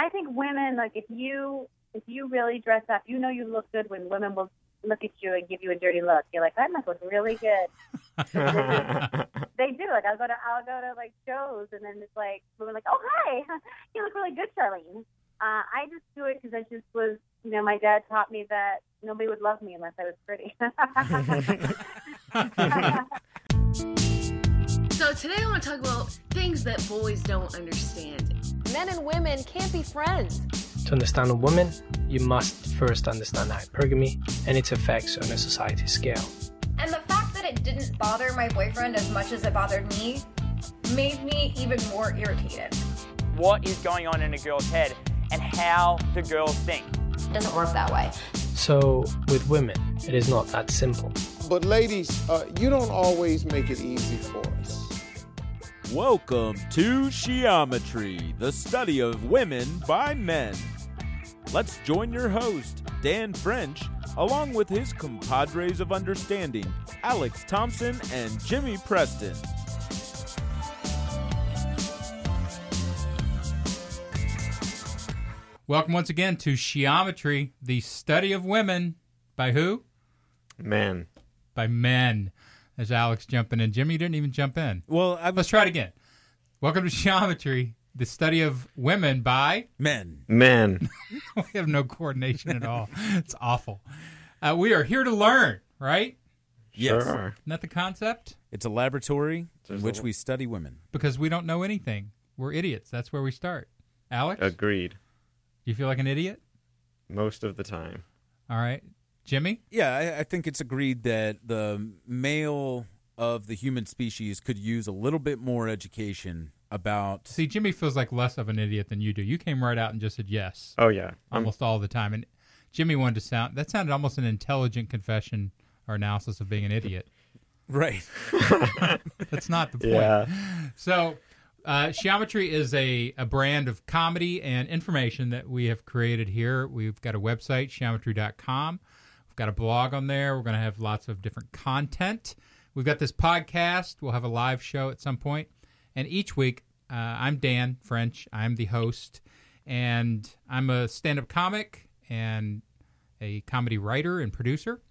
I think women like if you if you really dress up, you know you look good when women will look at you and give you a dirty look. You're like, I must look really good. they do. Like I'll go to I'll go to like shows and then it's like women like, oh hi, you look really good, Charlene. Uh, I just do it because I just was, you know, my dad taught me that nobody would love me unless I was pretty. So today I want to talk about things that boys don't understand. Men and women can't be friends. To understand a woman, you must first understand hypergamy and its effects on a society scale. And the fact that it didn't bother my boyfriend as much as it bothered me made me even more irritated. What is going on in a girl's head and how do girls think? It doesn't work that way. So, with women, it is not that simple. But ladies, uh, you don't always make it easy for us. Welcome to Sheometry, the study of women by men. Let's join your host, Dan French, along with his compadres of understanding, Alex Thompson and Jimmy Preston. Welcome once again to Sheometry, the study of women. By who? Men. By men. There's Alex jumping in. Jimmy, you didn't even jump in. Well, I Let's try it again. Welcome to Sheometry, the study of women by men. Men. we have no coordination at all. It's awful. Uh, we are here to learn, right? Yes. Sure. Isn't that the concept? It's a laboratory in which a- we study women. Because we don't know anything. We're idiots. That's where we start. Alex, Agreed. Do you feel like an idiot? Most of the time. All right. Jimmy? Yeah, I, I think it's agreed that the male of the human species could use a little bit more education about. See, Jimmy feels like less of an idiot than you do. You came right out and just said yes Oh yeah. I'm, almost all the time. And Jimmy wanted to sound, that sounded almost an intelligent confession or analysis of being an idiot. Right. That's not the point. yeah. So, uh, Sheometry is a, a brand of comedy and information that we have created here. We've got a website, sheometry.com. We've got a blog on there. We're going to have lots of different content. We've got this podcast. We'll have a live show at some point. And each week, uh, I'm Dan French. I'm the host. And I'm a stand up comic and a comedy writer and producer.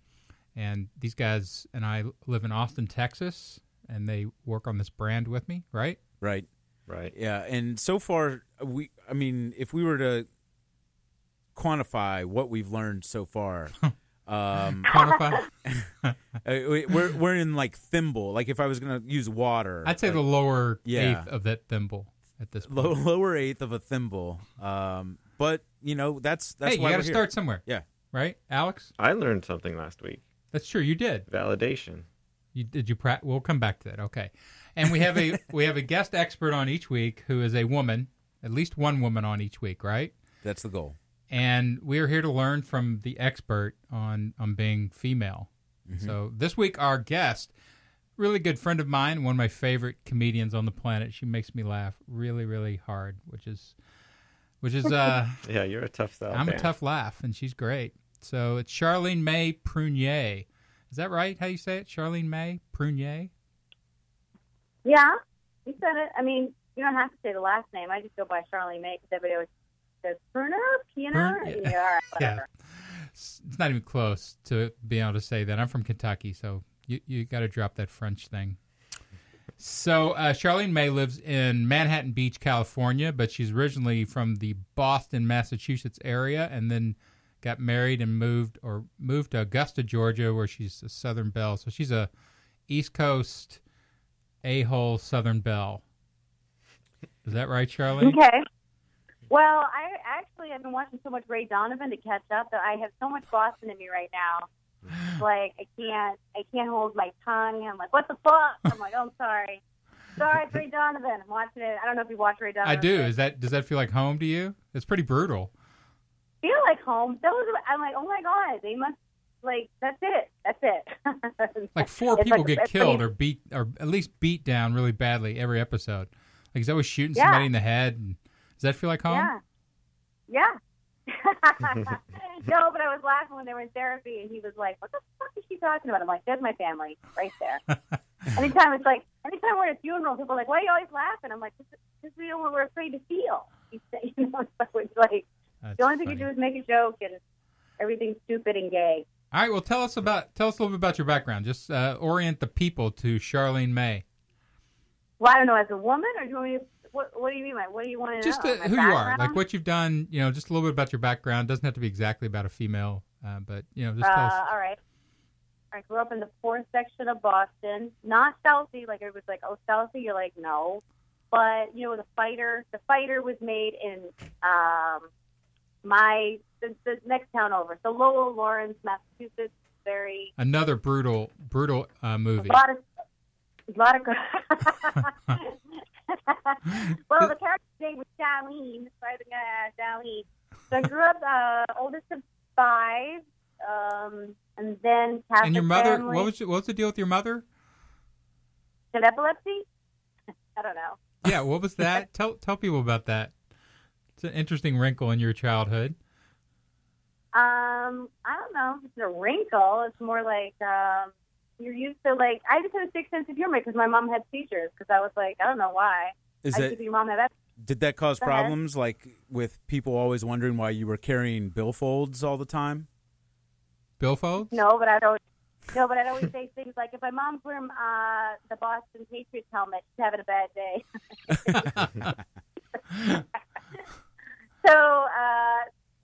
And these guys and I live in Austin, Texas, and they work on this brand with me, right? right. Right. Yeah, and so far we I mean, if we were to quantify what we've learned so far, um Quantify. uh, we- we're we're in like thimble. Like if I was going to use water. I'd say like the lower Yeah. eighth of that thimble at this point. low, lower eighth of a thimble. Um but, you know, that's that's hey, you got to start somewhere, Yeah. right, Alex? I learned something last week. That's true. You did. Validation. You did. You pra- We'll come back to that. Okay. And we have a we have a guest expert on each week who is a woman, at least one woman on each week, right? That's the goal. And we are here to learn from the expert on on being female. So this week our guest, really good friend of mine, one of my favorite comedians on the planet. She makes me laugh really really hard, which is which is uh Yeah, you're a tough sell. I'm a tough laugh and she's great. So it's Charlene May Prunier. Is that right? How you say it? Charlene May Prunier? yeah, you said it. I mean, you don't have to say the last name. I just go by Charlene May because everybody always says Pruner, Piener. Prun- Yeah, all right, whatever. It's it's not even close to being able to say that. I'm from Kentucky, so you, you got to drop that French thing. So uh, Charlene May lives in Manhattan Beach, California, but she's originally from the Boston, Massachusetts area, and then got married and moved or moved to Augusta, Georgia, where she's a Southern Belle. So she's a East Coast a hole Southern Belle. Is that right, Charlene? Okay. Well, I actually I've been watching so much Ray Donovan to catch up that I have so much Boston in me right now. Like I can't, I can't hold my tongue. I'm like, what the fuck? I'm like, oh, I'm sorry. Sorry, it's Ray Donovan. I'm watching it. I don't know if you watch Ray Donovan. I do. Is that does that feel like home to you? It's pretty brutal. feel like home. Those, I'm like, oh my god, they must like that's it. That's it. Like four It's people like- get killed pretty- or beat or at least beat down really badly every episode. Like he's always shooting Yeah. somebody in the head. And, does that feel like home? Yeah. Yeah. no, but I was laughing when they were in therapy, and he was like, "What the fuck is she talking about?" I'm like, "There's my family right there." anytime it's like, anytime we're at a funeral, people are like, "Why are you always laughing?" I'm like, "Because we don't we're afraid to feel." You know, so it's like That's the only thing funny. you do is make a joke and everything's stupid and gay. All right. Well, tell us about tell us a little bit about your background. Just uh, orient the people to Charlene May. Well, I don't know, as a woman, or do you want me to, what, what do you mean? Like, what do you want to Just know? uh, My who you are, like what you've done. You know, just a little bit about your background. Doesn't have to be exactly about a female, uh, but you know, just tell us. Uh, all right. I grew up in the fourth section of Boston, not Southie. Like it was like, oh, Southie. You're like, no. But you know, the fighter, the fighter was made in um, my the, the next town over. So Lowell, Lawrence, Massachusetts. Very Another brutal, brutal uh, movie. a lot of a lot of. well, the character's name was Charlene. So I think uh, Charlene. So I grew up uh, oldest of five, um, and then Catholic And your mother, family. what was what was the deal with your mother? Did epilepsy? I don't know. Yeah, what was that? tell tell people about that. It's an interesting wrinkle in your childhood. Um, I don't know it's a wrinkle. It's more like um, you're used to like. I just had a sixth sense of humor because my mom had seizures. Because I was like, I don't know why. Is I that think your mom had that. did that cause Go ahead. problems like with people always wondering why you were carrying billfolds all the time? Billfolds? No, but I'd always no, but I'd always say things like, if my mom's wearing uh, the Boston Patriots helmet, she's having a bad day. so uh,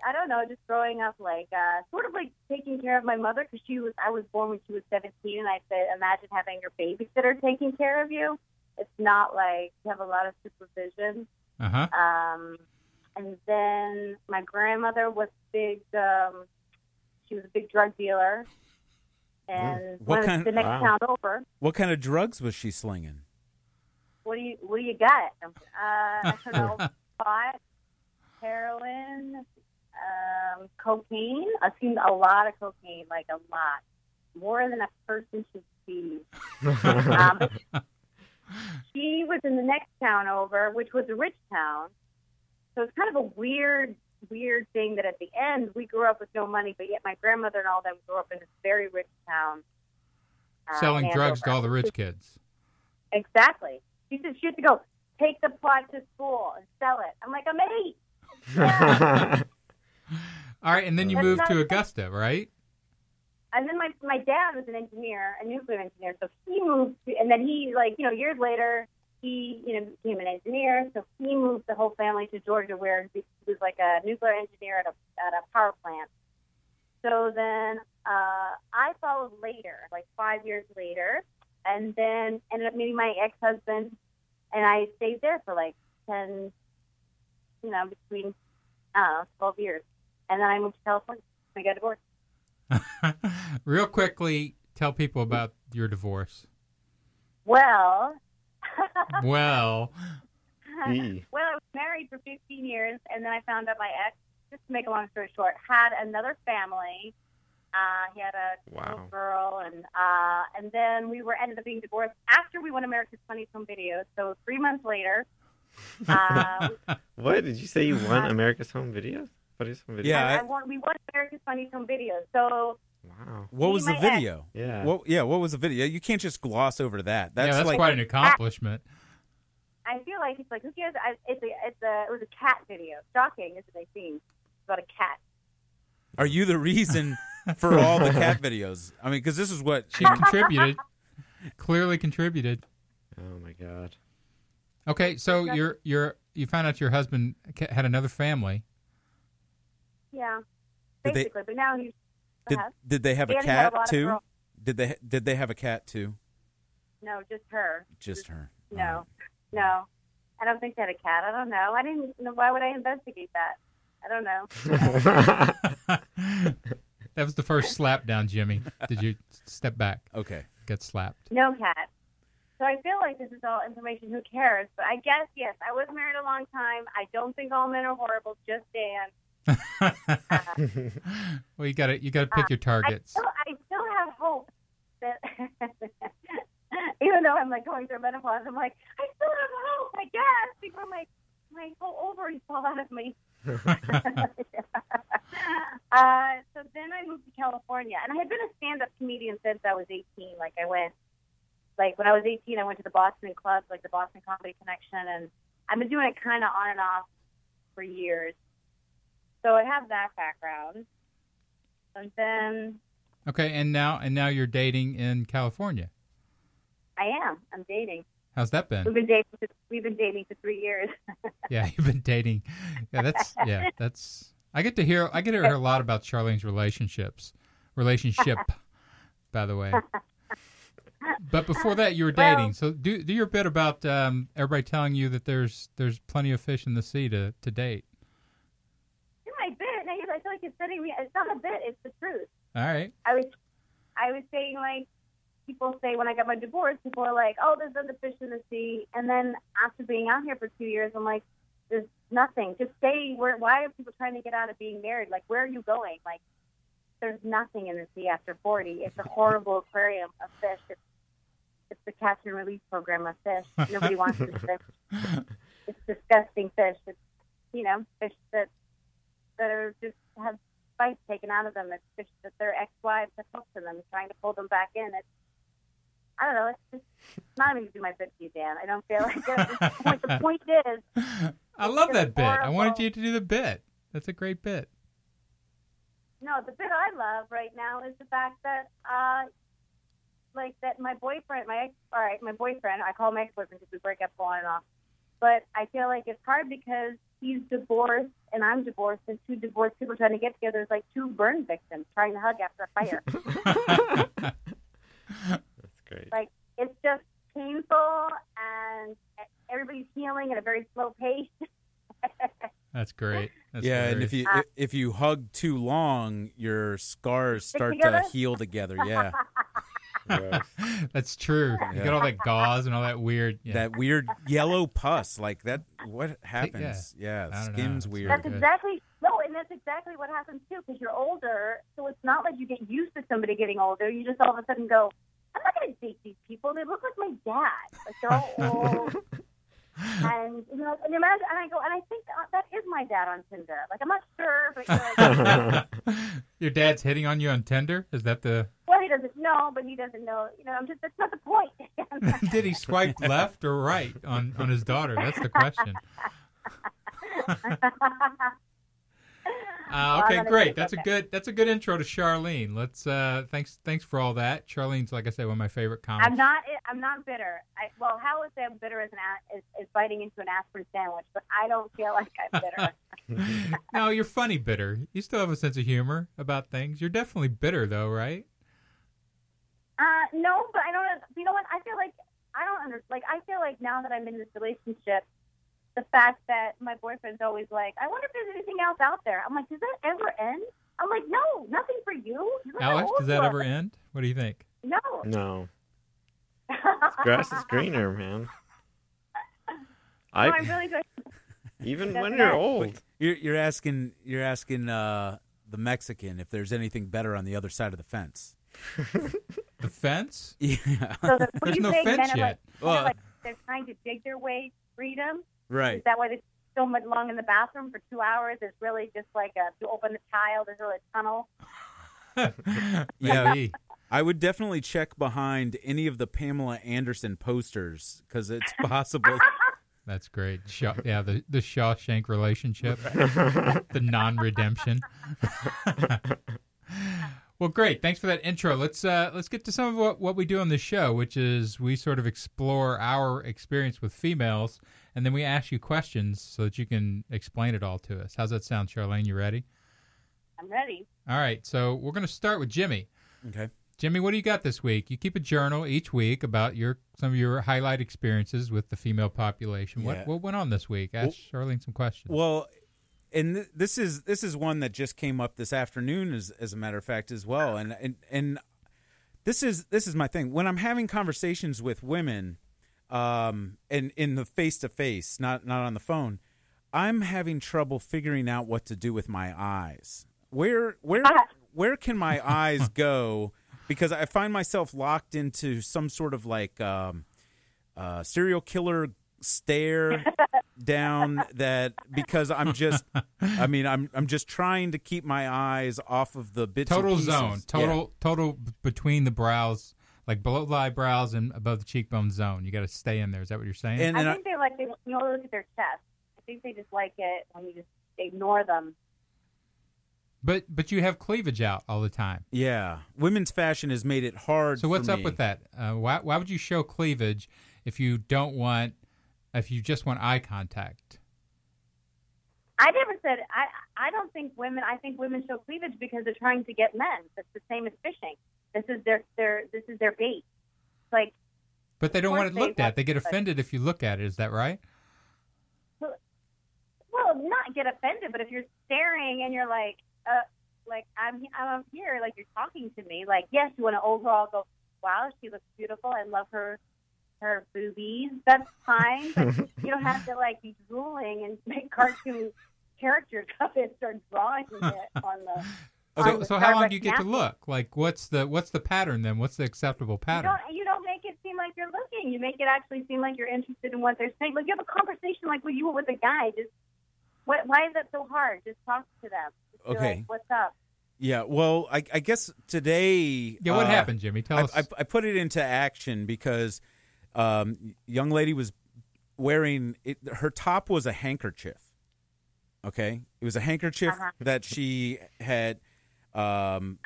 I don't know, just growing up, like uh, sort of like taking care of my mother because she was. I was born when she was 17, and I said, imagine having your babysitter taking care of you. It's not like you have a lot of supervision. Uh huh. Um, and then my grandmother was big. Um, she was a big drug dealer, and What one of kind- the next wow. town over. What kind of drugs was she slinging? What do you What do you got? Uh, I don't know. pot, heroin, um, cocaine. I've seen a lot of cocaine, like a lot, more than a person should see. um, she was in the next town over, which was a rich town. So it's kind of a weird, weird thing that at the end we grew up with no money, but yet my grandmother and all them grew up in this very rich town. uh, Selling drugs to all the rich kids. Exactly. She said she had to go take the pot to school and sell it. I'm like, I'm eight. All right, and then you That's moved to Augusta, right? And then my my dad was an engineer, a nuclear engineer, so he moved. To, and then he like you know years later he you know became an engineer, so he moved the whole family to Georgia, where he was like a nuclear engineer at a at a power plant. So then uh, I followed later, like five years later, and then ended up meeting my ex husband, and I stayed there for like ten, you know, between I don't know, twelve years, and then I moved to California. I got divorced. Real quickly, tell people about your divorce. Well, Well, well, I was married for 15 years, and then I found out my ex, just to make a long story short, had another family. Uh, he had a Wow. little girl, and uh, and then we were ended up being divorced after we won America's Funniest Home Videos. So three months later, uh, What did you say? You won America's Home Videos? Funniest Home Videos? Yeah, I, I- I won, we won America's Funniest Home Videos. So Wow. What was the my ex. video? Yeah. What, yeah, what was the video? You can't just gloss over that. That's yeah, that's like quite an accomplishment. I feel like it's like who cares? I, it's a it's a it was a cat video. Shocking, isn't it? Seems It's about a cat. Are you the reason for all the cat videos? I mean, because this is what She contributed, clearly contributed. Oh my god. Okay, so you're you're you found out your husband had another family. Yeah, Did they- basically. but now he's did, did they have He a had had a cat too? Did they did they have a cat too? no, just her. Just her. No, no. I don't think they had a cat. I don't know. I didn't know. Why would I investigate that? I don't know. That was the first slap down, Jimmy. Did you step back? Okay. Get slapped. No cat. So I feel like this is all information. Who cares? But I guess yes, I was married a long time. I don't think all men are horrible. Just Dan. well, you got to you got to pick your targets. I still, I still have hope that, even though I'm like going through menopause, I'm like, I still have hope. I guess before my my whole ovaries fall out of me. uh, so then I moved to California, and I had been a stand-up comedian since I was 18. Like I went, like when I was 18, I went to the Boston clubs, like the Boston Comedy Connection, and I've been doing it kind of on and off for years. So I have that background. And then Okay, and now and now you're dating in California. I am. I'm dating. How's that We've been? been dating. For, we've been dating for three years. Yeah, you've been dating. Yeah, that's yeah, that's. I get to hear. I get to hear a lot about Charlene's relationships. Relationship, by the way. But before that, you were Well- dating. So do do your bit about um, everybody telling you that there's there's plenty of fish in the sea to, to date. In my bit, now you- I feel like you're setting me. It's not a bit. It's the truth. All right. I was, I was saying like, people say when I got my divorce, people are like, oh, there's other fish in the sea. And then after being out here for two years, I'm like, there's nothing. Just stay. Where? Why are people trying to get out of being married? Like, where are you going? Like, there's nothing in the sea after 40. It's a horrible aquarium of fish. It's, it's the catch and release program of fish. Nobody wants this fish. It's disgusting fish. It's you know fish that that are just have spice taken out of them. It's fish that their ex-wives have hooked to them, trying to pull them back in. It's I don't know. It's just it's not even do my bit to you, Dan. I don't feel like it. the, point, the point is, I love that bit. I wanted you to do the bit. That's a great bit. no, the bit I love right now is the fact that, uh, like that my boyfriend, my ex, all right, my boyfriend, I call him ex-boyfriend because we break up on and off. But I feel like it's hard because he's divorced and I'm divorced, and two divorced people trying to get together is like two burn victims trying to hug after a fire. That's great. like it's just painful and everybody's healing at a very slow pace. That's great. That's yeah, and if you Uh, if you hug too long, your scars start to heal together. Yeah, Gross. That's true. You Yeah. get all that gauze and all that weird. Yeah. that weird yellow pus, like that. What happens? Yeah, I don't know. skin's weird. That's exactly no, and that's exactly what happens too. Because you're older, so it's not like you get used to somebody getting older. You just all of a sudden go, "I'm not going to date these people. They look like my dad. Like they're all old." and you know, and imagine, and I go, and I think uh, that is my dad on Tinder. Like I'm not sure, but you're like, Your dad's hitting on you on Tinder? Is that the? well, he doesn't know, but he doesn't know. You know, I'm just that's not the point. Did he swipe left or right on on his daughter? That's the question. Uh, okay, great. That's a good. That's a good intro to Charlene. Let's. uh Thanks. Thanks for all that. Charlene's, like I said, one of my favorite comics. I'm not. I'm not bitter. I, well, how is I'm bitter as an is, is biting into an aspirin sandwich? But I don't feel like I'm bitter. no, you're funny, bitter. You still have a sense of humor about things. You're definitely bitter, though, right? Uh, no, but I don't. You know what? I feel like I don't under like. I feel like now that I'm in this relationship, the fact that my boyfriend's always like, I wonder if there's anything else out there. I'm like, does that ever end? I'm like, no, nothing for you. You're Alex, "Oh, does that look." ever end? What do you think? No. No, grass is greener, man. No, I I'm really good. even when you're old. You're, you're asking. You're asking uh, the Mexican if there's anything better on the other side of the fence. The fence? Yeah. So the, what There's you no say, fence men are yet. Like, Well- like they're trying to dig their way to freedom. right. Is that why they so much long in the bathroom for two hours? It's really just like a, you open the tile, there's really a tunnel. Yeah. I would definitely check behind any of the Pamela Anderson posters because it's possible. That's great. Shaw, yeah, the the Shawshank relationship, the non-redemption. Well, great. Thanks for that intro. Let's uh, let's get to some of what, what we do on the show, which is we sort of explore our experience with females, and then we ask you questions so that you can explain it all to us. How's that sound, Charlene? You ready? I'm ready. All right. So we're going to start with Jimmy. okay. Jimmy, what do you got this week? You keep a journal each week about your some of your highlight experiences with the female population. Yeah. What what went on this week? Ask Charlene some questions. Well, and th- this is this is one that just came up this afternoon, as as a matter of fact, as well. And and and this is this is my thing when I'm having conversations with women, um, and in the face to face, not not on the phone. I'm having trouble figuring out what to do with my eyes. Where where where can my eyes go? Because I find myself locked into some sort of like um, uh, serial killer stare down that because I'm just I mean I'm I'm just trying to keep my eyes off of the bits total pieces. zone, Yeah. total total between the brows, like below the eyebrows and above the cheekbone zone. You got to stay in there. Is that what you're saying? And, and I I, think they like they you know look at their chest. I think they just like it when you just ignore them. But but you have cleavage out all the time. Yeah, women's fashion has made it hard. So what's for up me. with that? Uh, why why would you show cleavage if you don't want if you just want eye contact? I never said I. I don't think women. I think women show cleavage because they're trying to get men. It's the same as fishing. This is their their this is their bait. It's like But they don't want it they looked at. They get offended if you look at it. Is that right? well, well, not get offended, but if you're staring and you're like, uh, like I'm I'm here, like you're talking to me, like yes, you want to overall go, wow, she looks beautiful. I love her her boobies. That's fine, but you don't have to like be drooling and make cartoon characters of it, start drawing it on the. So, the so how long do you get to look? Like, what's the what's the pattern then? What's the acceptable You pattern? don't, you don't make it seem like you're looking. You make it actually seem like you're interested in what they're saying. Like you have a conversation like when you were with a guy. Just what? Why is that so hard? Just talk to them. Just Okay. Like, What's up? Yeah, well, I, I guess today. Yeah, what uh, happened, Jimmy? Tell I, us. I, I put it into action because um, young lady was wearing it. Her top was a handkerchief. Okay, it was a handkerchief Uh-huh. that she had um,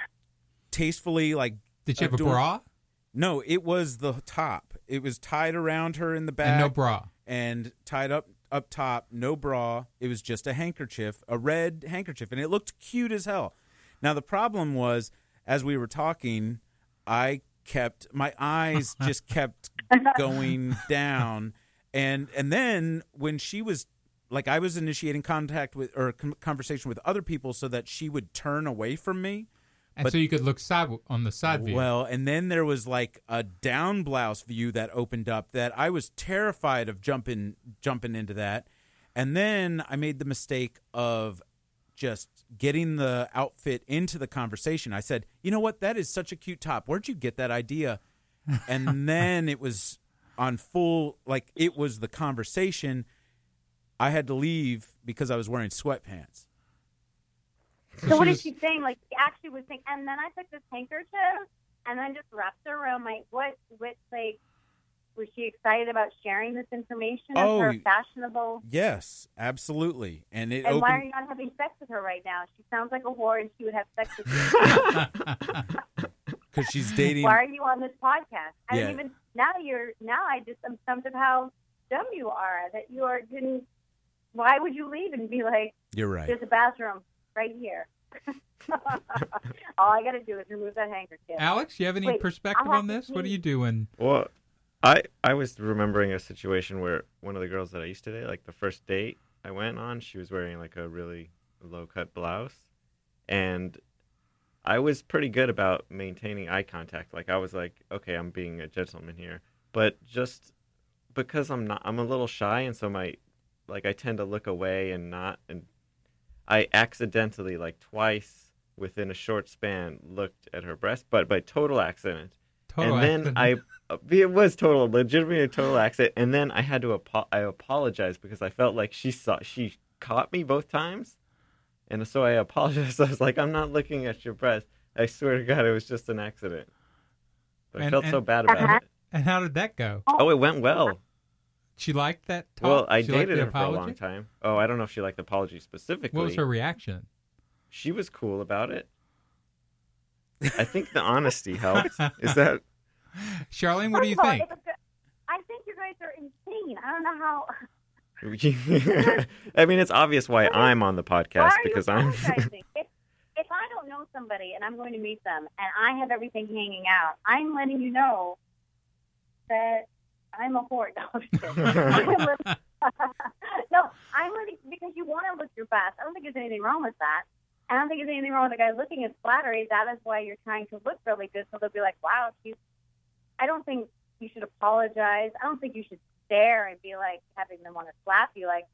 tastefully like. Did she have a bra No, it was the top. It was tied around her in the back and no bra? and tied up up top, no bra. It was just a handkerchief, a red handkerchief, and it looked cute as hell. Now the problem was, as we were talking, I kept my eyes just kept going down, and and then when she was like, I was initiating contact with or con- conversation with other people so that she would turn away from me. And But- so you could look side on the side view. Well, and then there was like a down blouse view that opened up that I was terrified of jumping jumping into that. And then I made the mistake of just getting the outfit into the conversation. I said, "You know what? That is such a cute top. Where'd you get that idea?" And then it was on full like it was the conversation. I had to leave because I was wearing sweatpants. So, what she is she saying? Like she actually was saying, and then I took this handkerchief and then just wrapped it around my what? What like? Was she excited about sharing this information as Oh, her fashionable? Yes, absolutely. And it And opened why are you not having sex with her right now? She sounds like a whore, and she would have sex with you. because she's dating why are you on this podcast? I Yeah. even now you're now I just am stumped of how dumb you are that you are didn't. Why would you leave and be like, You're right. "There's a bathroom right here." All I got to do is remove that handkerchief. Alex, you have any Wait, perspective have on this? What are you doing? when? Well, I I was remembering a situation where one of the girls that I used to date, like the first date I went on, she was wearing like a really low cut blouse, and I was pretty good about maintaining eye contact. Like I was like, okay, I'm being a gentleman here, but just because I'm not, I'm a little shy, and so my like I tend to look away and not, and I accidentally like twice within a short span looked at her breast, but by total accident Total and then accident. I, uh, it was total, legitimately a total accident. And then I had to, apo- I apologize because I felt like she saw, she caught me both times, and so I apologized. I was like, I'm not looking at your breast. I swear to God, it was just an accident. But I And- felt so bad about Uh-huh. it. And how did that go? Oh, it went well. She liked that talk. Well, I she dated the her for a long time. Oh, I don't know if she liked the apology specifically. What was her reaction? She was cool about it. I think the honesty helped. Is that Charlene, what do you all, think? it. I think you guys are insane. I don't know how. I mean, it's obvious why I'm on the Why podcast are you because I'm. if, if I don't know somebody and I'm going to meet them and I have everything hanging out, I'm letting you know that I'm a whore. No, I'm just kidding. I'm letting- no, I'm letting because you want to look your best. I don't think there's anything wrong with that. I don't think there's anything wrong with a guy looking at flattery. That is why you're trying to look really good, so they'll be like, "Wow, she's." I don't think you should apologize. I don't think you should stare and be like having them want to slap you. Like,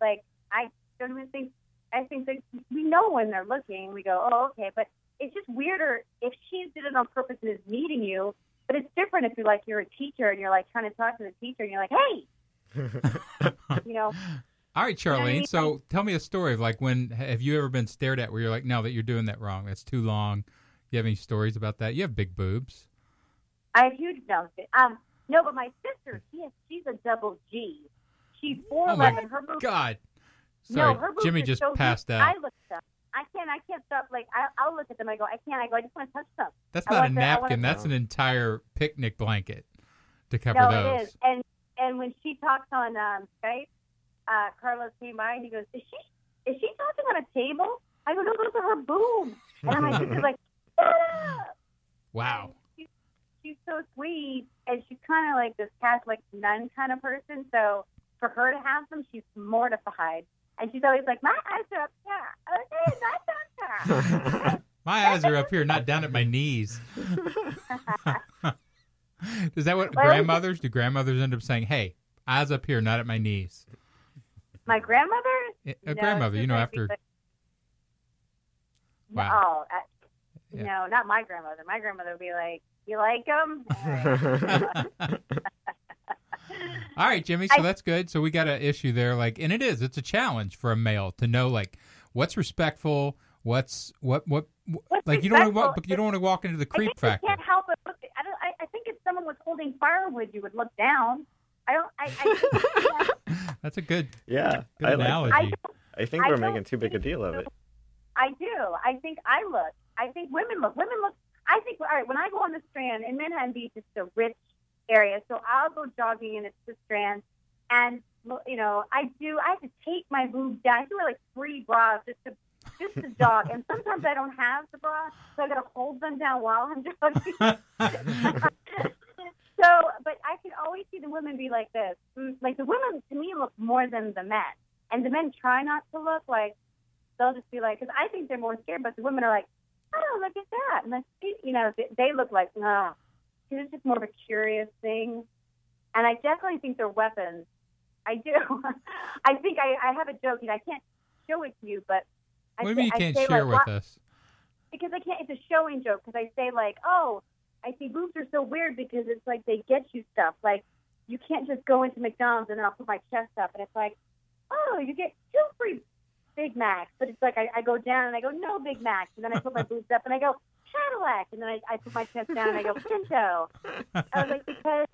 like I don't even think. I think that we know when they're looking. We go, "Oh, okay," but it's just weirder if she did it on purpose and is meeting you. But it's different if you're like you're a teacher and you're like trying to talk to the teacher and you're like, "Hey," you know. All right, know I Charlene. mean? So tell me a story of like when have you ever been stared at where you're like, no, that you're doing that wrong. That's too long. You have any stories about that? You have big boobs. I have huge no, um, no, but my sister, she has, she's a double G. she's four Oh eleven. Her boobs. God. no, her boobs Jimmy are just so passed huge. out. I look at them. I can't. I can't stop. Like I, I'll look at them. I go. I can't. I go. I just want to touch them. That's not a to- napkin. That's an entire picnic blanket to cover no, those. it is. And and when she talks on um, Skype, uh, Carlos came by and he goes, "Is she is she talking on a table?" I go, "No, those are her boobs." And my sister's like, "Ah!" Wow. she's, she's so sweet, and she's kind of like this Catholic nun kind of person. So for her to have them, she's mortified, and she's always like, "My eyes are up there, okay, not down there." My eyes are up here, not down at my knees. Is that what Well, grandmothers do? Grandmothers end up saying, "Hey, eyes up here, not at my knees." My grandmother, A No, grandmother, you know, after No, Wow. uh, Yeah. no, not my grandmother. My grandmother would be like, "You like them?" All right, Jimmy. So I- that's good. So we got an issue there, like, and it is. It's a challenge for a male to know, like, what's respectful, what's what what, What's like. You don't want to walk, you don't want to walk into the I creep you factor. can't help but look. I don't. I, I think if someone was holding firewood, you would look down. I don't. I. I, That's a good. Yeah, Good I like analogy. I, I think we're don't making too big a deal of it. I do. I think I look. I think women look. Women look. I think. All right. When I go on the Strand in Manhattan Beach, it's a rich area, so I'll go jogging and it's the Strand, and you know, I do. I have to take my boobs down. I have to wear like three bras just to just to jog, and sometimes I don't have the bra, so I got to hold them down while I'm jogging. so, but I can always see the women be like this. Mm, Like the women to me look more than the men, and the men try not to look like they'll just be like, because I think they're more scared, but the women are like, oh, look at that, and that's you know they, they look like no, because it's just more of a curious thing, and I definitely think they're weapons. I do. I think I, I have a joke, and I can't show it to you, but I What do you mean you can't say, share like, with us? because I can't. It's a showing joke because I say like, oh, I see boobs are so weird because it's like they get you stuff. Like you can't just go into McDonald's and then I'll put my chest up and it's like, oh, you get two free Big Macs, but it's like I, I go down and I go no Big Macs and then I put my boobs up and I go Cadillac and then I, I put my chest down and I go Pinto. I was like because.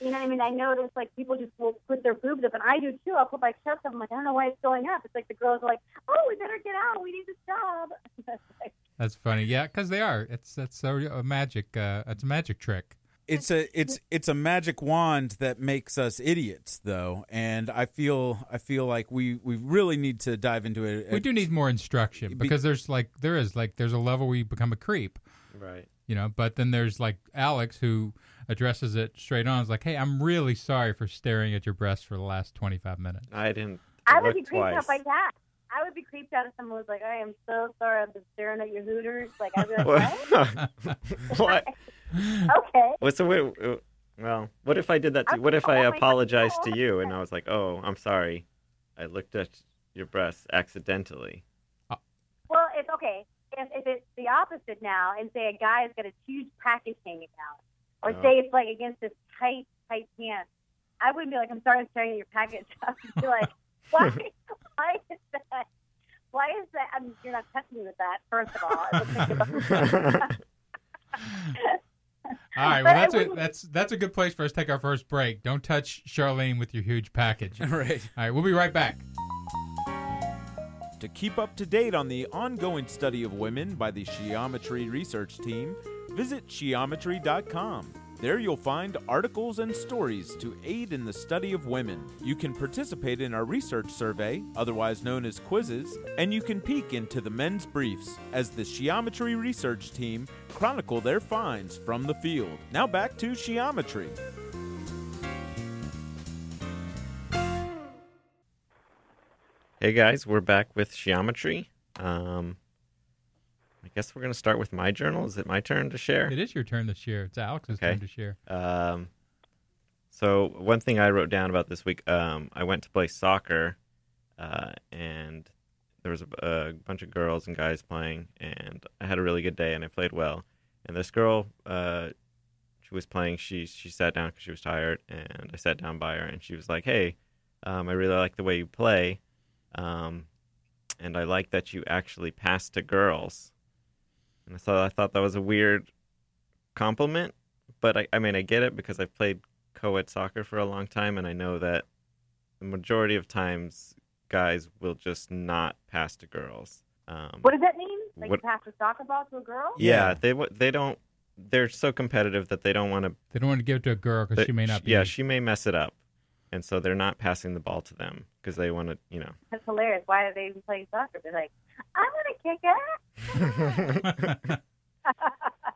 You know what I mean? I notice like people just will put their boobs up, and I do too. I'll put my chest up. I'm like, I don't know why it's going up. It's like the girls are like, oh, we better get out. We need this job. That's funny. Yeah, because they are. It's that's so a magic. Uh, it's a magic trick. It's a it's it's a magic wand that makes us idiots, though, and I feel I feel like we, we really need to dive into it. We do need more instruction because there's like there is like there's a level where you become a creep, Right. you know. But then there's like Alex who addresses it straight on. It's like, hey, I'm really sorry for staring at your breasts for the last 25 minutes. I didn't. I I would be looked creeped twice. out by that. I would be creeped out if someone was like, I am so sorry I've been staring at your hooters. Like, I'd be like, what? what? okay. What's the way? Well, what if I did that to you? What if I Oh my God, apologized to you and I was like, "Oh, I'm sorry, I looked at your breasts accidentally." Uh, well, it's okay. If, if it's the opposite now, and say a guy's got a huge package hanging out, or say it's like against this tight, tight pants, I wouldn't be like, I'm sorry I'm staring at your package. up. I would be like, why, why is that? Why is that? I mean, you're not touching me with that, first of all. I would think about- All right, well that's a, that's that's a good place for us to take our first break. Don't touch Charlene with your huge package. All right. right, we'll be right back. To keep up to date on the ongoing study of women by the Sheometry Research Team, visit sheometry.com. There you'll find articles and stories to aid in the study of women. You can participate in our research survey, otherwise known as quizzes, and you can peek into the men's briefs as the Sheometry Research Team chronicle their finds from the field. Now back to Sheometry. Hey guys, we're back with sheometry. Um, I guess we're gonna start with my journal. Is it my turn to share? It is your turn to share. It's Alex's Okay. turn to share. Um, so one thing I wrote down about this week, um, I went to play soccer, uh, and there was a, a bunch of girls and guys playing, and I had a really good day, and I played well. And this girl, uh, she was playing. She she sat down because she was tired, and I sat down by her, and she was like, "Hey, um, I really like the way you play, um, and I like that you actually pass to girls." And I thought I thought that was a weird compliment, but I, I mean I get it because I've played co-ed soccer for a long time, and I know that the majority of times guys will just not pass to girls. Um, What does that mean? Like What- you pass a soccer ball to a girl? yeah, they they don't. They're so competitive that they don't want to. They don't want to give it to a girl because she may not be. Yeah, she may mess it up, and so they're not passing the ball to them because they want to. You know. That's hilarious. Why are they even play soccer? They're like, I'm gonna kick it.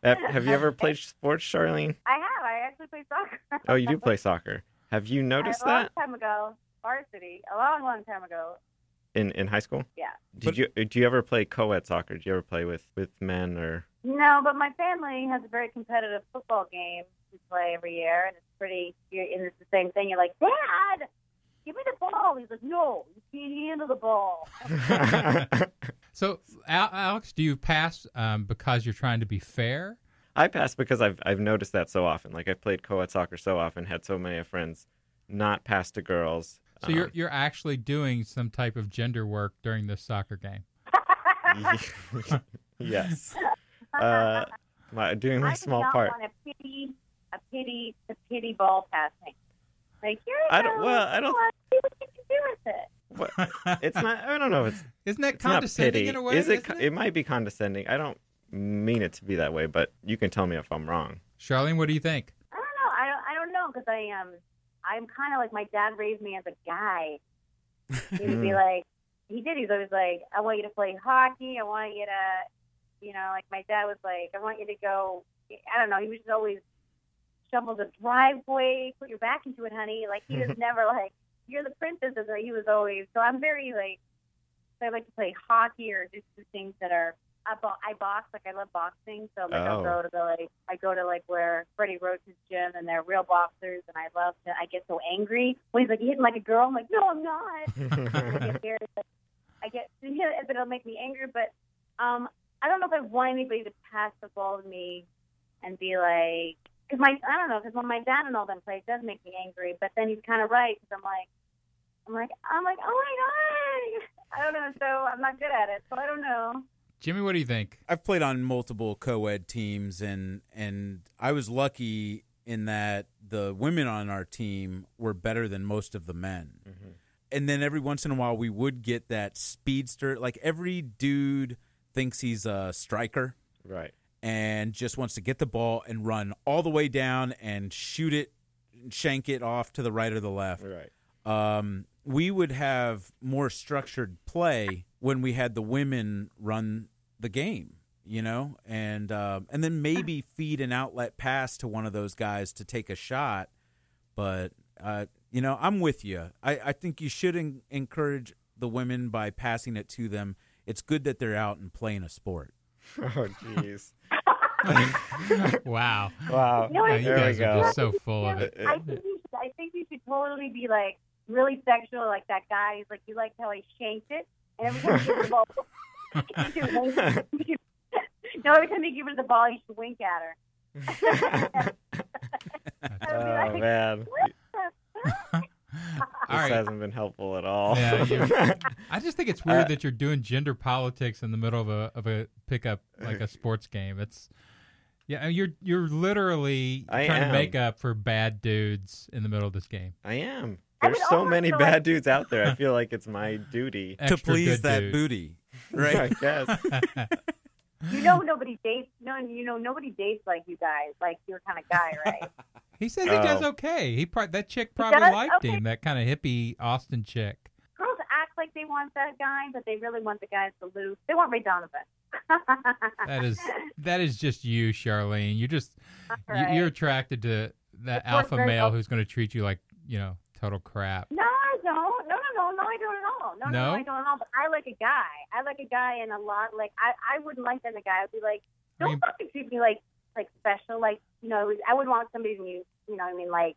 have, have you ever played sports, Charlene? I have. I actually play soccer. Oh, you do play soccer. Have you noticed that? a long that time ago, varsity, a long, long time ago. in, in high school? Yeah. Did you uh, do you ever play co-ed soccer? Did you ever play with with men or? No, but my family has a very competitive football game we play every year, and it's pretty. You're, and it's the same thing. You're like, Dad, give me the ball. He's like, No, you can't handle the ball. So, Al- Alex, do you pass um, because you're trying to be fair? I pass because I've I've noticed that so often. Like I've played co-ed soccer so often, had so many friends not pass to girls. So you're you're actually doing some type of gender work during this soccer game. Um, yes. Uh, my, doing my I small do not part. want a pity, a pity, a pity ball passing. Like here you I don't- go. well, I don't- Come on, See what you can do with it. What? It's not. I don't know. If it's Isn't that it's condescending in a way? Is it? isn't It might be condescending. I don't mean it to be that way, but you can tell me if I'm wrong. Charlene, what do you think? I don't know. I don't. I don't know because I um, I'm kind of like my dad raised me as a guy. He would be like, he did. He's always like, I want you to play hockey. I want you to, you know, like my dad was like, I want you to go. I don't know. He was just always shovel the driveway, put your back into it, honey. Like he was never like, you're the princess. Or he was always. So I'm very like, so I like to play hockey or just the things that are. I, bo- I box like I love boxing, so like I'll Oh. go to the like I go to like where Freddie Roach's gym and they're real boxers, and I love to. I get so angry when he's like hitting like a girl. I'm like, no, I'm not. I get very, like, I get, but it'll make me angry. But um, I don't know if I want anybody to pass the ball to me and be like, because my, I don't know, because when my dad and all them play, it does make me angry. But then he's kind of right because I'm like, I'm like, I'm like, oh my god, I don't know. So I'm not good at it. So I don't know. Jimmy, what do you think? I've played on multiple co-ed teams, and and I was lucky in that the women on our team were better than most of the men. Mm-hmm. And then every once in a while, we would get that speedster. Like every dude thinks he's a striker, Right. And just wants to get the ball and run all the way down and shoot it, shank it off to the right or the left. Right. Um, we would have more structured play when we had the women run the game, you know, and um, and then maybe feed an outlet pass to one of those guys to take a shot. But uh, you know, I'm with you. I, I think you should en- encourage the women by passing it to them. It's good that they're out and playing a sport. Oh, jeez. Wow. wow. You know you There we guys are go. just so full of it. I think you should, I think you should totally be like really sexual, like that guy. He's like, you liked how I shanked it, and every time you give her the ball, you should wink. No, every time you give her the ball, you should wink at her. I would be Oh like, man, "What the fuck?" This All right. hasn't been helpful at all. Yeah, you- I just think it's weird Uh, that you're doing gender politics in the middle of a of a pickup like a sports game. It's yeah, you're you're literally I trying am. to make up for bad dudes in the middle of this game. I am. I There's mean, so almost many like- bad dudes out there. I feel like it's my duty. to please that dude. booty, right? I guess. You know nobody dates. No, you know nobody dates like you guys. Like your kind of guy, right? He says he does Oh. okay. He pro- that chick probably does? liked Okay. him. That kind of hippie Austin chick. Girls act like they want that guy, but they really want the guys to lose. They want Ray Donovan. That is that is just you, Charlene. You're just you, right. you're attracted to that alpha male well- who's going to treat you like you know total crap. No, I don't. No, no, no, no, I don't at all. No, no, No? I don't at all. But I like a guy. I like a guy and a lot. Like I, I wouldn't like that in a guy. I'd be like, don't mean- fucking treat me like, like special. Like, you know, I would want somebody to, you know, what I mean, like,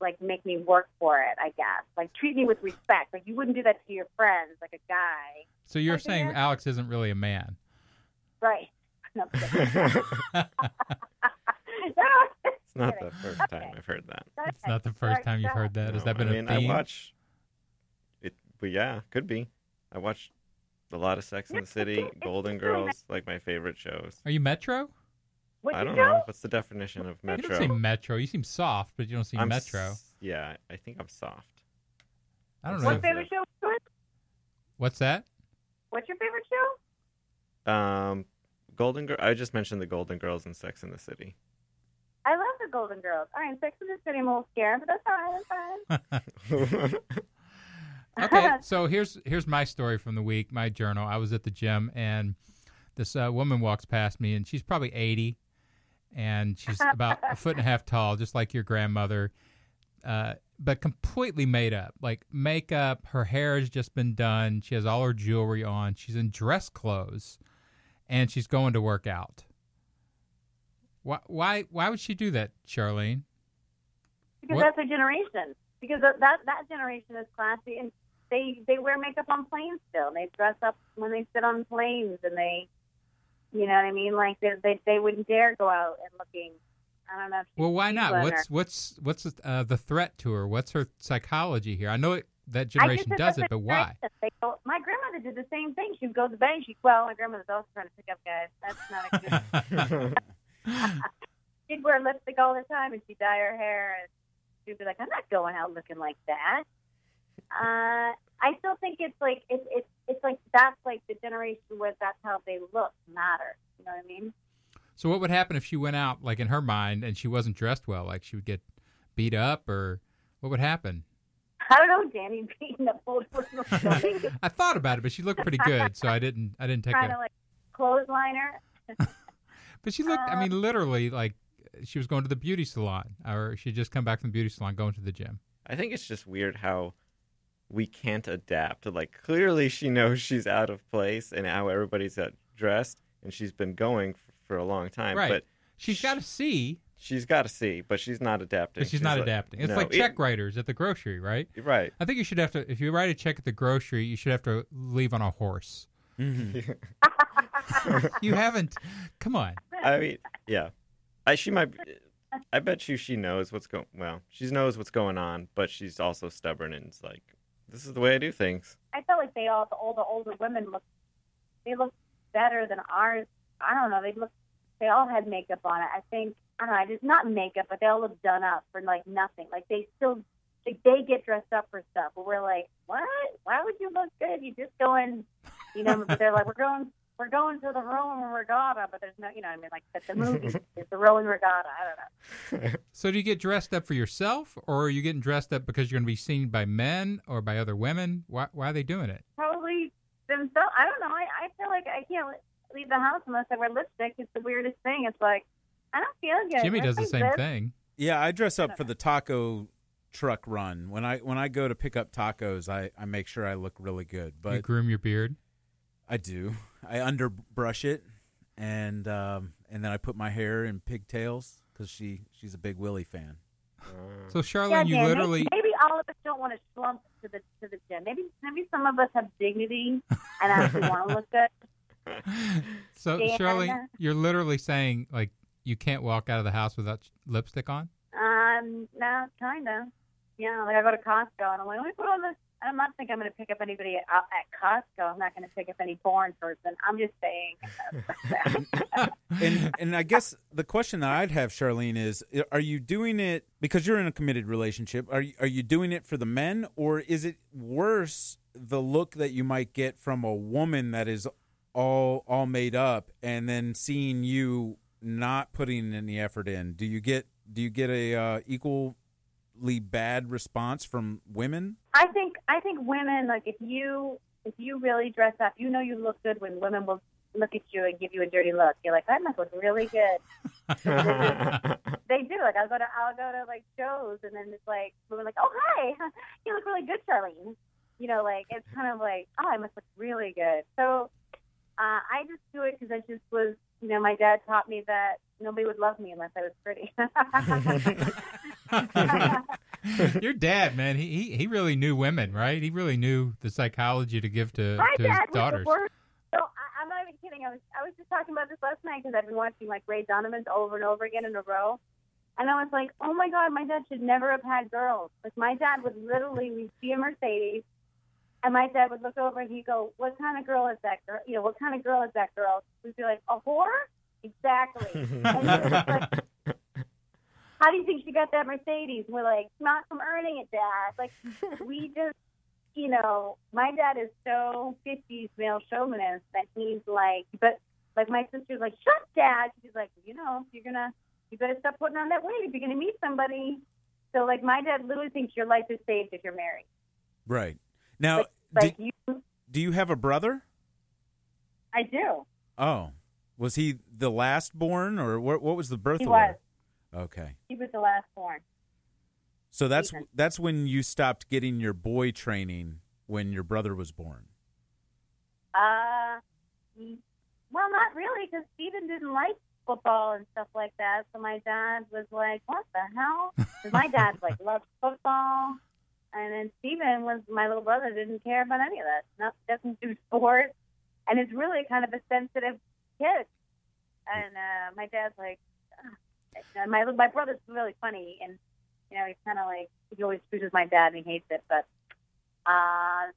like make me work for it. I guess. Like treat me with respect. Like you wouldn't do that to your friends, like a guy, So you're Okay, saying yeah. Alex isn't really a man? right? No, It's not the first time Okay. I've heard that. It's not the first time you've heard that. Has that been I mean, a theme? I watch it, but yeah, could be. I watch a lot of Sex in the City, Golden Girls, like my favorite shows. Are you Metro? What'd I don't do? know. What's the definition of metro? You metro? don't say metro. You seem soft, but you don't seem I'm metro. s- yeah, I think I'm soft. I don't know. What favorite show? What's that? What's your favorite show? Um, Golden Girl. I just mentioned the Golden Girls and Sex in the City. I love the Golden Girls. I am Sex in the City, I'm a little scared, but that's fine. That's fine. okay, so here's here's my story from the week, my journal. I was at the gym and this uh, woman walks past me, and she's probably 80, and she's about a foot and a half tall, just like your grandmother, uh, but completely made up. Like makeup, her hair has just been done. She has all her jewelry on. She's in dress clothes, and she's going to work out. Why why why would she do that, Charlene? because What- that's a generation. Because that that generation is classy, and they they wear makeup on planes still. They dress up when they sit on planes, and they, you know what I mean. Like they they, they wouldn't dare go out and looking. I don't know. If Well, why not? on What's her- what's what's uh, the threat to her? What's her psychology here? I know it, that generation said does it, but why? They go, my grandmother did the same thing. She'd go to the bank. She well, my grandmother's also trying to pick up guys. That's not a good. she'd wear lipstick all the time, and she'd dye her hair, and she'd be like, "I'm not going out looking like that." Uh, I still think it's like it's it's it's like that's like the generation where that's how they look matter. You know what I mean? So what would happen if she went out, like in her mind, and she wasn't dressed well? Like she would get beat up, or what would happen? I don't know, Danny beating up old I thought about it, but she looked pretty good, so I didn't. I didn't take trying to a. like clothesline her. But she looked. I Uh, mean, literally, like she was going to the beauty salon, or she just come back from the beauty salon, going to the gym. I think it's just weird how we can't adapt. Like clearly, she knows she's out of place and how everybody's dressed, and she's been going f- for a long time. Right. But She's got to see, she's got to see, but she's not adapting. but she's not like- adapting. It's no, like it- check writers at the grocery, right? right. I think you should have to. If you write a check at the grocery, you should have to leave on a horse. Mm-hmm. you haven't. Come on. I mean, yeah. I she might. I bet you she knows what's going. Well, she knows what's going on, but she's also stubborn and it's like, this is the way I do things. I felt like they all the older older women look they look better than ours. I don't know. They look they all had makeup on it. I think I don't know. It's not makeup, but they all look done up for like nothing. Like they still like they get dressed up for stuff. But we're like, what? Why would you look good? You just going, you know? They're like, we're going. We're going to the Roman Regatta, but there's no, you know, I mean, like at the movie, it's the Roman Regatta. I don't know. So do you get dressed up for yourself, or are you getting dressed up because you're going to be seen by men or by other women? Why, why are they doing it? Probably themselves. I don't know. I, I feel like I can't leave the house unless I wear lipstick. It's the weirdest thing. It's like I don't feel good. Jimmy does the same this. thing. Yeah, I dress up for the taco truck run. When I when I go to pick up tacos, I, I make sure I look really good. you But groom your beard. I do. I underbrush it, and um, and then I put my hair in pigtails because she she's a big Willie fan. So Charlene, Yeah, you Dan, literally. maybe, maybe all of us don't want to slump to the to the gym. Maybe maybe some of us have dignity and actually want to look good. So Dan. Charlene, you're literally saying like you can't walk out of the house without lipstick on. Um, no, kind of. Yeah, like I go to Costco and I'm like, let me put on this. I'm not think I'm going to pick up anybody at, at Costco. I'm not going to pick up any foreign person. I'm just saying. and and I guess the question that I'd have, Charlene, is: Are you doing it because you're in a committed relationship? Are you, are you doing it for the men, or is it worse the look that you might get from a woman that is all all made up, and then seeing you not putting any effort in? Do you get do you get a uh, equally bad response from women? I think I think women like if you if you really dress up, you know you look good when women will look at you and give you a dirty look. You're like, I must look really good. they do. Like I'll go to I'll go to like shows and then it's like women like, oh hi, you look really good, Charlene. You know, like it's kind of like, oh, I must look really good. So uh, I just do it because I just was, you know, my dad taught me that nobody would love me unless I was pretty. Your dad, man, he, he he really knew women, right? He really knew the psychology to give to, My to his daughters. So I, I'm not even kidding. I was I was just talking about this last night because I've been watching like Ray Donovan's over and over again in a row, and I was like, oh my god, my dad should never have had girls. Like my dad would literally we'd see a Mercedes, and my dad would look over and he'd go, what kind of girl is that girl? You know, what kind of girl is that girl? We'd be like, a whore. Exactly. And she was like, How do you think she got that Mercedes? We're like, not from earning it, Dad. Like, we just, you know, my dad is so 50s male chauvinist that he's like, but like my sister's like, shut, Dad. She's like, you know, you're gonna, you better stop putting on that weight if you're gonna meet somebody. So like, my dad literally thinks your life is saved if you're married. Right. Now, Like, like you, do you have a brother? I do. Oh, was he the last born, or what? What was the birth He order? was. Okay, He was the last born. so that's Ethan. that's when you stopped getting your boy training when your brother was born. Uh, mm, well, not really, because Stephen didn't like football and stuff like that. So my dad was like, "What the hell?" my dad like loved football, and then Steven was my little brother. Didn't care about any of that. Not doesn't do sports, and is really kind of a sensitive kid. And uh, my dad's like, "Ugh." and my my brother's really funny, and you know he's kind of like he always chooses my dad and he hates it, but. Uh,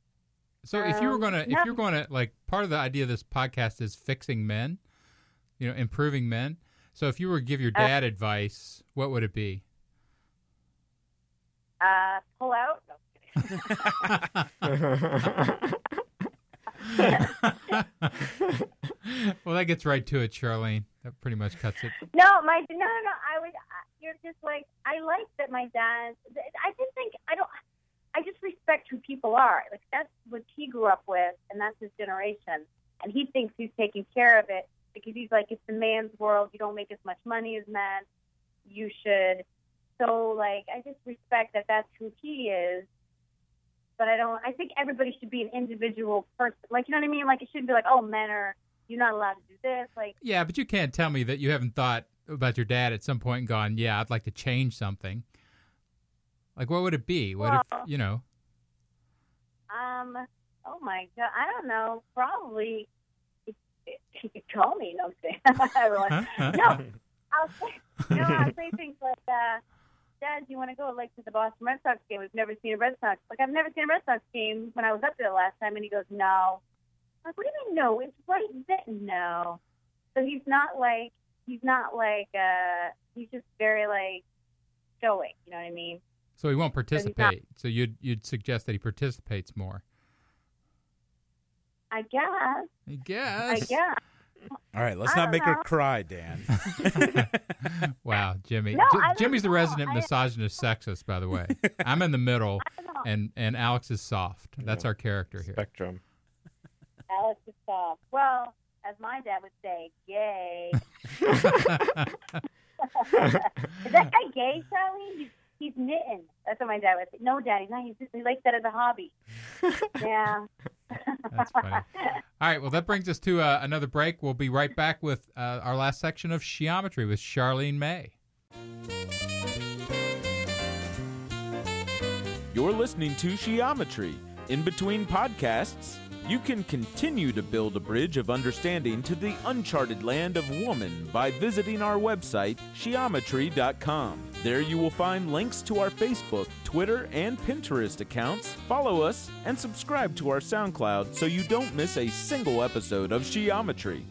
So if you were Um, gonna, no. if you're gonna, like, part of the idea of this podcast is fixing men, you know, improving men. So if you were to give your Uh, dad advice, what would it be? uh, pull out. Well, that gets right to it, Charlene. That pretty much cuts it. No, my no, no, no. I was. You're just like I like that my dad. I just think I don't. I just respect who people are. Like that's what he grew up with, and that's his generation. And he thinks he's taking care of it because he's like, it's the man's world. You don't make as much money as men. You should. So like, I just respect that that's who he is. But I don't. I think everybody should be an individual person. Like you know what I mean? Like it shouldn't be like, oh, men are. You're not allowed to do this. Like Yeah, but you can't tell me that you haven't thought about your dad at some point and gone, "Yeah, I'd like to change something." Like, what would it be? What Well- if you know? Um. Oh my god. I don't know. Probably. You could call me. No, I'm kidding. I was like, no. I'll say. No, I'll say things like, uh, "Dad, do you want to go like to the Boston Red Sox game? We've never seen a Red Sox. Like I've never seen a Red Sox game when I was up there the last time." And he goes, "No." I'm like, what do you mean no? It's right there. No. So he's not like he's not like uh he's just very like stoic. You know what I mean? So he won't he's not- participate. So you'd you'd suggest that he participates more. I guess. I guess. I guess. All right, let's I not don't make her cry, Dan. Wow, Jimmy. No, J- I don't Jimmy's the resident I- misogynist sexist, by the way. I'm in the middle, I don't know. and and Alex is soft. That's our character here. Spectrum. Alex is soft. Well, as my dad would say, gay. is that guy gay, Charlie? He's, he's knitting. That's what my dad would say. No, Daddy, he's not. He's just, he likes that as a hobby. yeah. That's funny. All right, well, that brings us to uh, another break. We'll be right back with uh, our last section of Sheometry with Charlene May. You're listening to Sheometry. In between podcasts, you can continue to build a bridge of understanding to the uncharted land of woman by visiting our website, sheometry.com. There you will find links to our Facebook, Twitter, and Pinterest accounts. Follow us and subscribe to our SoundCloud so you don't miss a single episode of Sheometry.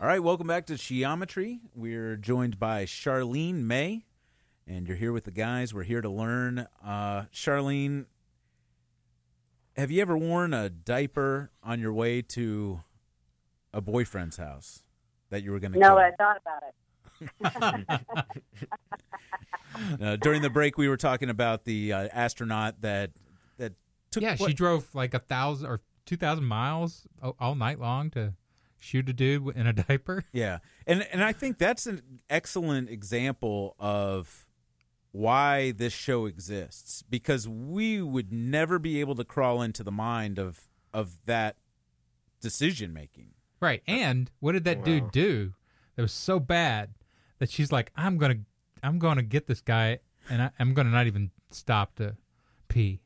All right, welcome back to Sheometry. We're joined by Charlene May, and you're here with the guys. We're here to learn. Uh, Charlene, have you ever worn a diaper on your way to a boyfriend's house that you were going to No, kill? I thought about it. Uh, during the break, we were talking about the uh, astronaut that that took. Yeah, what- she drove like a thousand or two thousand miles all, all night long to shoot a dude in a diaper. Yeah, and and I think that's an excellent example of why this show exists because we would never be able to crawl into the mind of of that decision making. Right. Uh, and what did that dude do that was so bad that she's like, I'm gonna I'm gonna get this guy and I, I'm gonna not even stop to pee.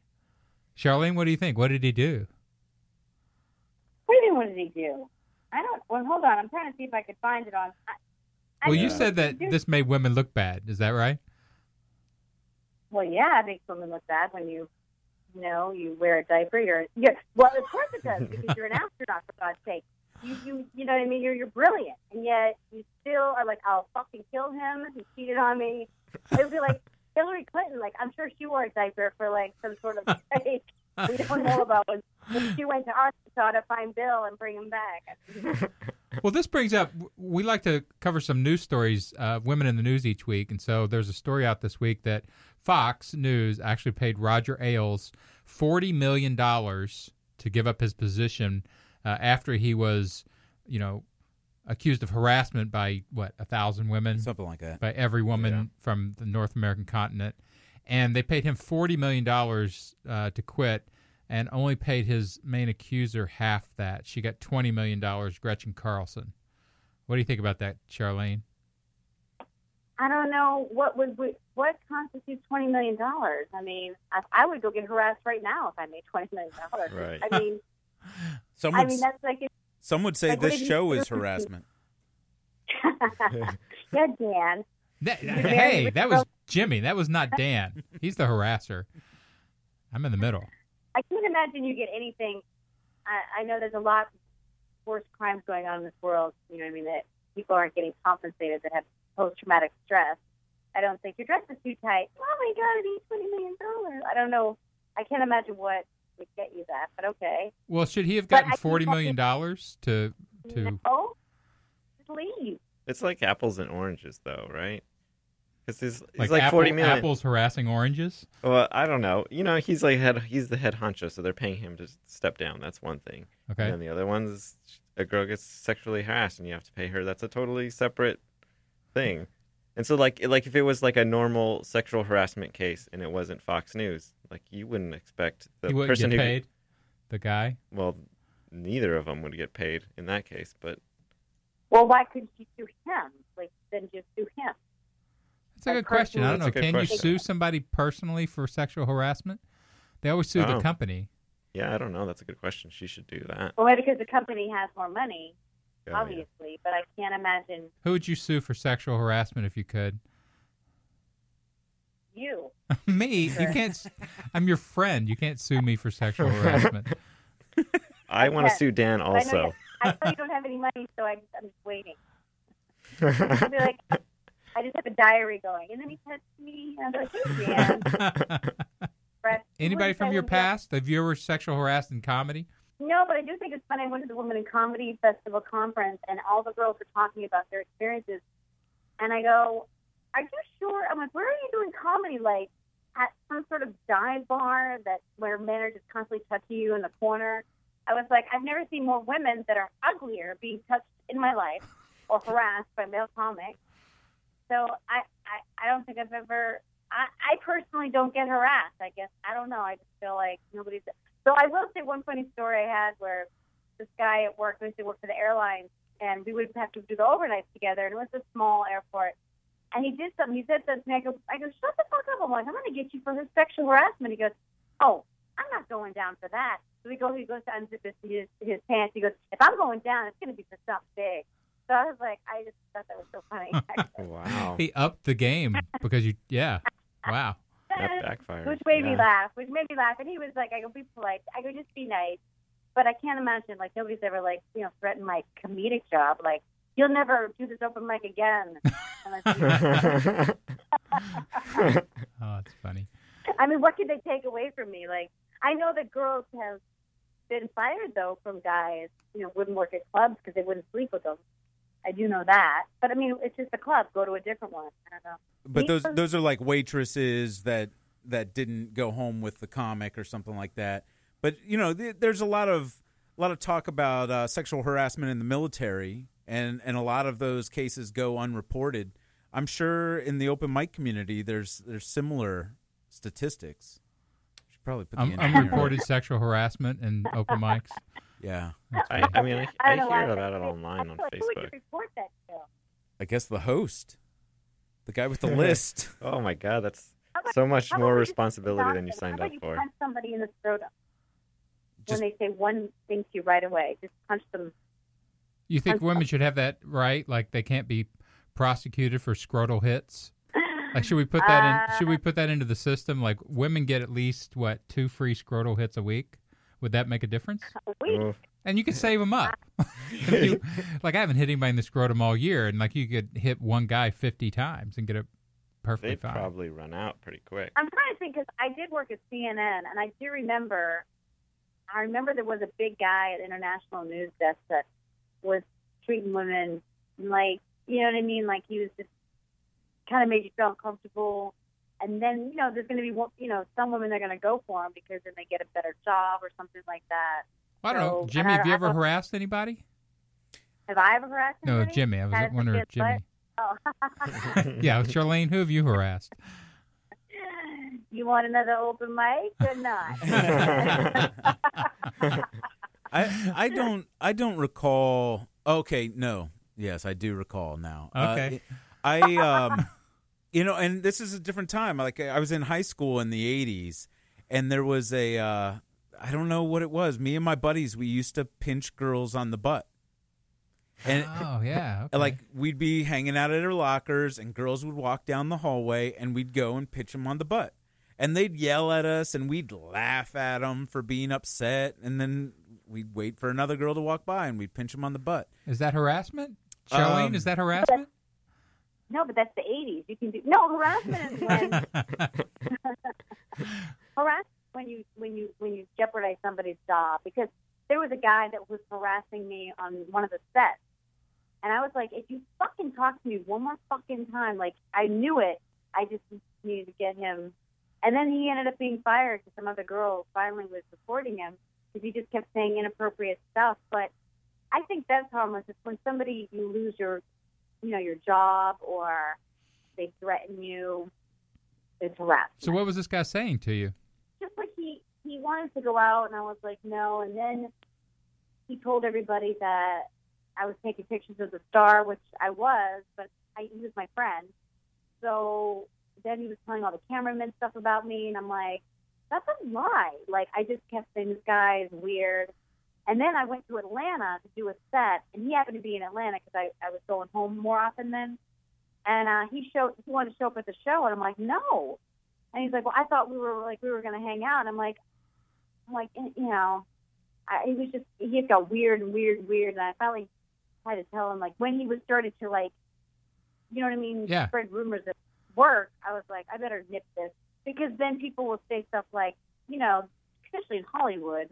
Charlene, what do you think? What did he do? What do you mean, what did he do? I don't. Well, hold on. I'm trying to see if I could find it on. I, I Well, you said that this made women look bad. Is that right? Well, yeah, it makes women look bad when you, you know, you wear a diaper. You're, you're well, of course it does because you're an astronaut for God's sake. you, you, you know what I mean? You're, you're brilliant, and yet you still are like, I'll fucking kill him. He cheated on me. It would be like Hillary Clinton. Like, I'm sure she wore a diaper for like some sort of fake we don't know about when, when she went to Arkansas to find Bill and bring him back. Well, this brings up we like to cover some news stories, uh, women in the news each week, and so there's a story out this week that Fox News actually paid Roger Ailes forty million dollars to give up his position uh, after he was, you know, accused of harassment by what a thousand women, something like that, by every woman Yeah. from the North American continent, and they paid him forty million dollars uh, to quit, and only paid his main accuser half that. She got twenty million dollars. Gretchen Carlson. What do you think about that, Charlene? I don't know what would what constitutes twenty million dollars. I mean, I, I would go get harassed right now if I made twenty million dollars. Right. I mean, Some I would, mean that's like some would say like, this show is harassment. yeah, Dan. That, hey, that was. Jimmy. That was not Dan. He's the harasser. I'm in the middle. I can't imagine you get anything. I, I know there's a lot worse crimes going on in this world. You know what I mean? That people aren't getting compensated that have post traumatic stress. I don't think your dress is too tight. Oh my God, I need twenty million dollars. I don't know. I can't imagine what would get you that, but okay. Well, should he have gotten I forty dollars to to? No, just leave. It's like apples and oranges, though, right? Because he's, he's Like, like, apple, forty million. apples harassing oranges. Well, I don't know. You know, he's like head. He's the head honcho, so they're paying him to step down. That's one thing. Okay. And then the other one is a girl gets sexually harassed, and you have to pay her. That's a totally separate thing. And so, like, like if it was like a normal sexual harassment case and it wasn't Fox News, like you wouldn't expect the he person get who paid. The guy. well, neither of them would get paid in that case. But Well, why couldn't you sue him? Like then just sue him. That's a good question. I don't know. Can question. you sue somebody personally for sexual harassment? They always sue the Oh. company. yeah, I don't know. That's a good question. She should do that. Well, maybe because the company has more money, Oh, yeah. obviously. But I can't imagine Who would you sue for sexual harassment if you could? you. me. You can't. I'm your friend. You can't sue me for sexual harassment. I want to can't. sue Dan I know, also. I know you don't have any money, so I, I'm just waiting. I'll be like, I just have a diary going, and then he texts me, and I'm like, hey, Dan. Anybody from your past? Have you ever sexual harassed in comedy? No, but I do think it's funny. I went to the Women in Comedy Festival conference, and all the girls were talking about their experiences. And I go, "Are you sure?" I'm like, "Where are you doing comedy? Like at some sort of dive bar that where men are just constantly touching you in the corner?" I was like, "I've never seen more women that are uglier being touched in my life or harassed by male comics." So I, I, I don't think I've ever. I, I personally don't get harassed. I guess I don't know. I just feel like nobody's. So I will say one funny story I had where this guy at work, we used to work for the airlines, and we would have to do the overnights together, and it was a small airport. And he did something. He said something. I go, I go, shut the fuck up. I'm like, I'm going to get you for his sexual harassment. He goes, oh, I'm not going down for that. So we go. He goes to unzip his, his his pants. He goes, if I'm going down, it's going to be for something big. So I was like, I just thought that was so funny. wow. He upped the game because you. Yeah. Wow. That backfired. Which made me laugh. Which made me laugh. And he was like, I could be polite. I could just be nice. But I can't imagine like nobody's ever like you know threatened my comedic job. Like you'll never do this open mic again. Oh, it's funny. I mean, what could they take away from me? Like I know that girls have been fired though from guys. You know, wouldn't work at clubs because they wouldn't sleep with them. I do know that. But I mean, it's just a club. Go to a different one. I don't know. But those Because- those are like waitresses that that didn't go home with the comic or something like that. But you know, th- there's a lot of a lot of talk about uh, sexual harassment in the military, and and a lot of those cases go unreported. I'm sure in the open mic community, there's there's similar statistics. Should probably put the Un- in here. unreported sexual harassment in open mics. Yeah, I, I mean, I, I I hear why. about it online on Like, who would you Facebook. report that to? I guess the host, the guy with the list. Oh my god, that's about- so much more we just responsibility than you signed how up you for. punch somebody in the scrotum Just- when they say one thing to you right away. Just punch them. You think women should have that right? Like they can't be prosecuted for scrotal hits? Like should we put that in? Should we uh, put that into the system? Like women get at least what two free scrotal hits a week? Would that make a difference? We, Oof. And you could save them up. You- like I haven't hit anybody in the scrotum all year, and like you could hit one guy fifty times and get it perfectly They'd fine. probably run out pretty quick. I'm trying to think because I did work at CNN, and I do remember. I remember there was a big guy at International News Desk that was treating women like you know what I mean, like he was just kind of made you feel uncomfortable. And then you know there's going to be one- you know some women they're going to go for him because then they get a better job or something like that. Well, I don't know, Jimmy. and I- Have you ever harassed anybody? Have I ever harassed No, anybody? Jimmy. I was Had wondering if kid's butt? Jimmy. Oh. Yeah, Charlene. Who have you harassed? you want another open mic or not? I I don't I don't recall. Okay, no. Yes, I do recall now. Uh, Okay. I um you know, and this is a different time. Like I was in high school in the 80s and there was a uh I don't know what it was. Me and my buddies we used to pinch girls on the butt. And oh yeah, okay. like we'd be hanging out at our lockers and girls would walk down the hallway and we'd go and pitch them on the butt and they'd yell at us and we'd laugh at them for being upset and then we'd wait for another girl to walk by and we'd pinch them on the butt is that harassment? Charlene, Um, is that harassment? No, but that's the '80s. You can do no harassment is when harass when you when you when you jeopardize somebody's job. Because there was a guy that was harassing me on one of the sets. And I was like if you fucking talk to me one more fucking time like I knew it. I just needed to get him. And then he ended up being fired because some other girl finally was supporting him because he just kept saying inappropriate stuff. But I think that's harmless. It's when somebody you lose your you know your job or they threaten you it's harassment so what was this guy saying to you? just like he he wanted to go out and I was like no. And then he told everybody that I was taking pictures of the star which I was but I, he was my friend. So then he was telling all the cameramen stuff about me and I'm like that's a lie. Like I just kept saying this guy is weird and then I went to Atlanta to do a set and he happened to be in Atlanta because I, I was going home more often then and uh, he showed he wanted to show up at the show and I'm like no and he's like, "Well, I thought we were like we were gonna hang out." And I'm like, I'm like, eh, you know, I, he was just he just got weird and weird and weird, and I finally had to tell him like when he was started to like, you know what I mean, Yeah. spread rumors at work. I was like, I better nip this because then people will say stuff like, you know, especially in Hollywood,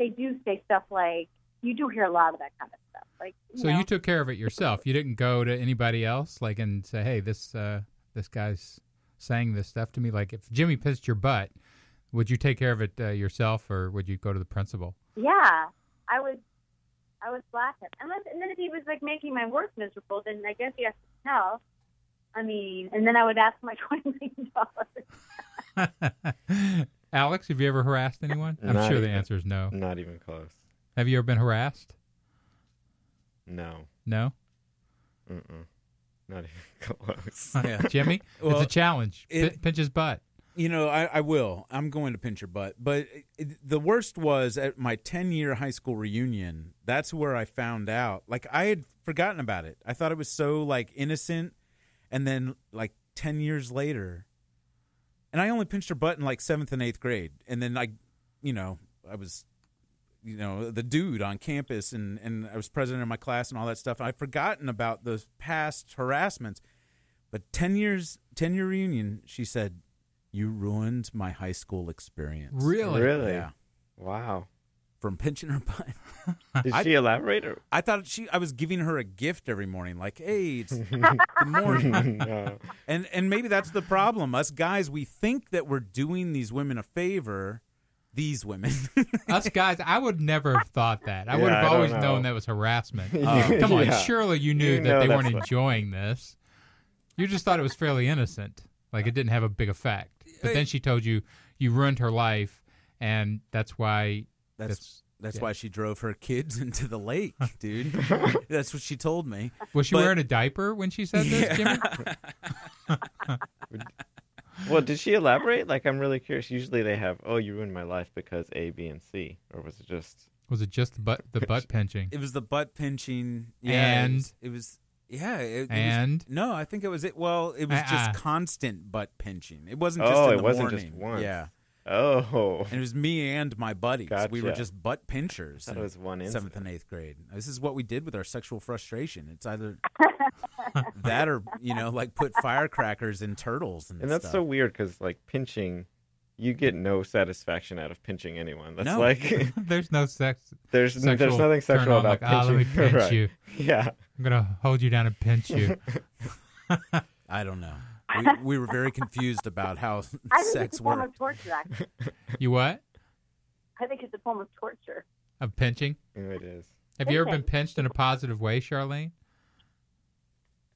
they do say stuff like, you do hear a lot of that kind of stuff, like. You So know, you took care of it yourself. You didn't go to anybody else, like, and say, "Hey, this uh, this guy's saying this stuff to me." Like, if Jimmy pissed your butt, would you take care of it uh, yourself, or would you go to the principal? Yeah, I would. I would slap him, unless and then if he was like making my work miserable, then I guess he has to tell. I mean, and then I would ask my twenty million dollars. Alex, have you ever harassed anyone? I'm Not sure the answer is no. Not even close. Have you ever been harassed? No. No. Mm-mm. Not even close. Yeah. Jimmy, Well, it's a challenge. it- P- pinch his butt. You know, I, I will. I'm going to pinch your butt. But it, the worst was at my 10 year high school reunion. That's where I found out. Like, I had forgotten about it. I thought it was so, like, innocent. And then, like, 10 years later, and I only pinched her butt in, like, seventh and eighth grade. And then, I, you know, I was, you know, the dude on campus and, and I was president of my class and all that stuff. I'd forgotten about those past harassments. But 10 years, 10 year reunion, she said, You ruined my high school experience. Really? Really? Yeah. Wow. From pinching her butt. Did I- she elaborate? Or? I thought she I was giving her a gift every morning, like, hey, it's good morning. No. And and maybe that's the problem. Us guys, we think that we're doing these women a favor. These women. Us guys, I would never have thought that. I Yeah, would have don't always know. known that was harassment. Oh. Come on, Yeah. surely you knew You that they weren't what- enjoying this. You just thought it was fairly innocent, like it didn't have a big effect. But then she told you you ruined her life, and that's why. That's That's that's yeah. why she drove her kids into the lake, dude. that's what she told me. Was she But- wearing a diaper when she said this, Jimmy? Well, did she elaborate? Like, I'm really curious. Usually they have, oh, you ruined my life because A, B, and C. Or was it just. Was it just the butt the butt pinching? It was the butt pinching. Yeah, And? it was, it was yeah. It, it was- And? no, I think it was it. Well, it was Uh-uh. just ah, ah. constant butt pinching. It wasn't just Oh, in it the wasn't morning. just once. Yeah, Oh. And it was me and my buddies. We were just butt pinchers. That in was one seventh incident. and eighth grade. This is what we did with our sexual frustration. It's either that or you know, like put firecrackers in turtles and, And that's stuff. so weird because like pinching, you get no satisfaction out of pinching anyone. That's No. like there's no sex. there's there's nothing sexual on, about like, ah, let me pinching. pinch Right. you. Yeah. I'm gonna hold you down and pinch you. I don't know. We, we were very confused about how I think sex it's a form worked. of torture. Actually, you what? I think it's a form of torture. Of pinching? Yeah, it is. Have you ever been pinched in a positive way, Charlene?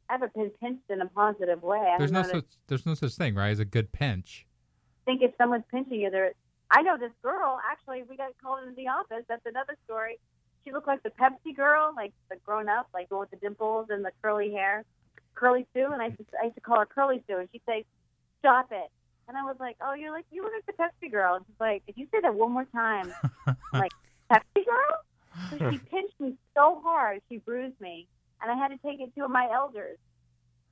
I haven't been pinched in a positive way. I There's no know such there's no such thing, right? As a good pinch. I think if someone's pinching you, they're. I know this girl. Actually, we got called into the office. That's another story. She looked like the Pepsi girl, like the grown up, like the one with the dimples and the curly hair, Curly Sue. And I used to, I used to call her Curly Sue, and she'd say, "Stop it." And I was like, "Oh, you're like you look like the Pepsi girl." And she's like, "If you say that one more time, I'm like Pepsi girl." So she pinched me so hard, she bruised me, and I had to take it to my elders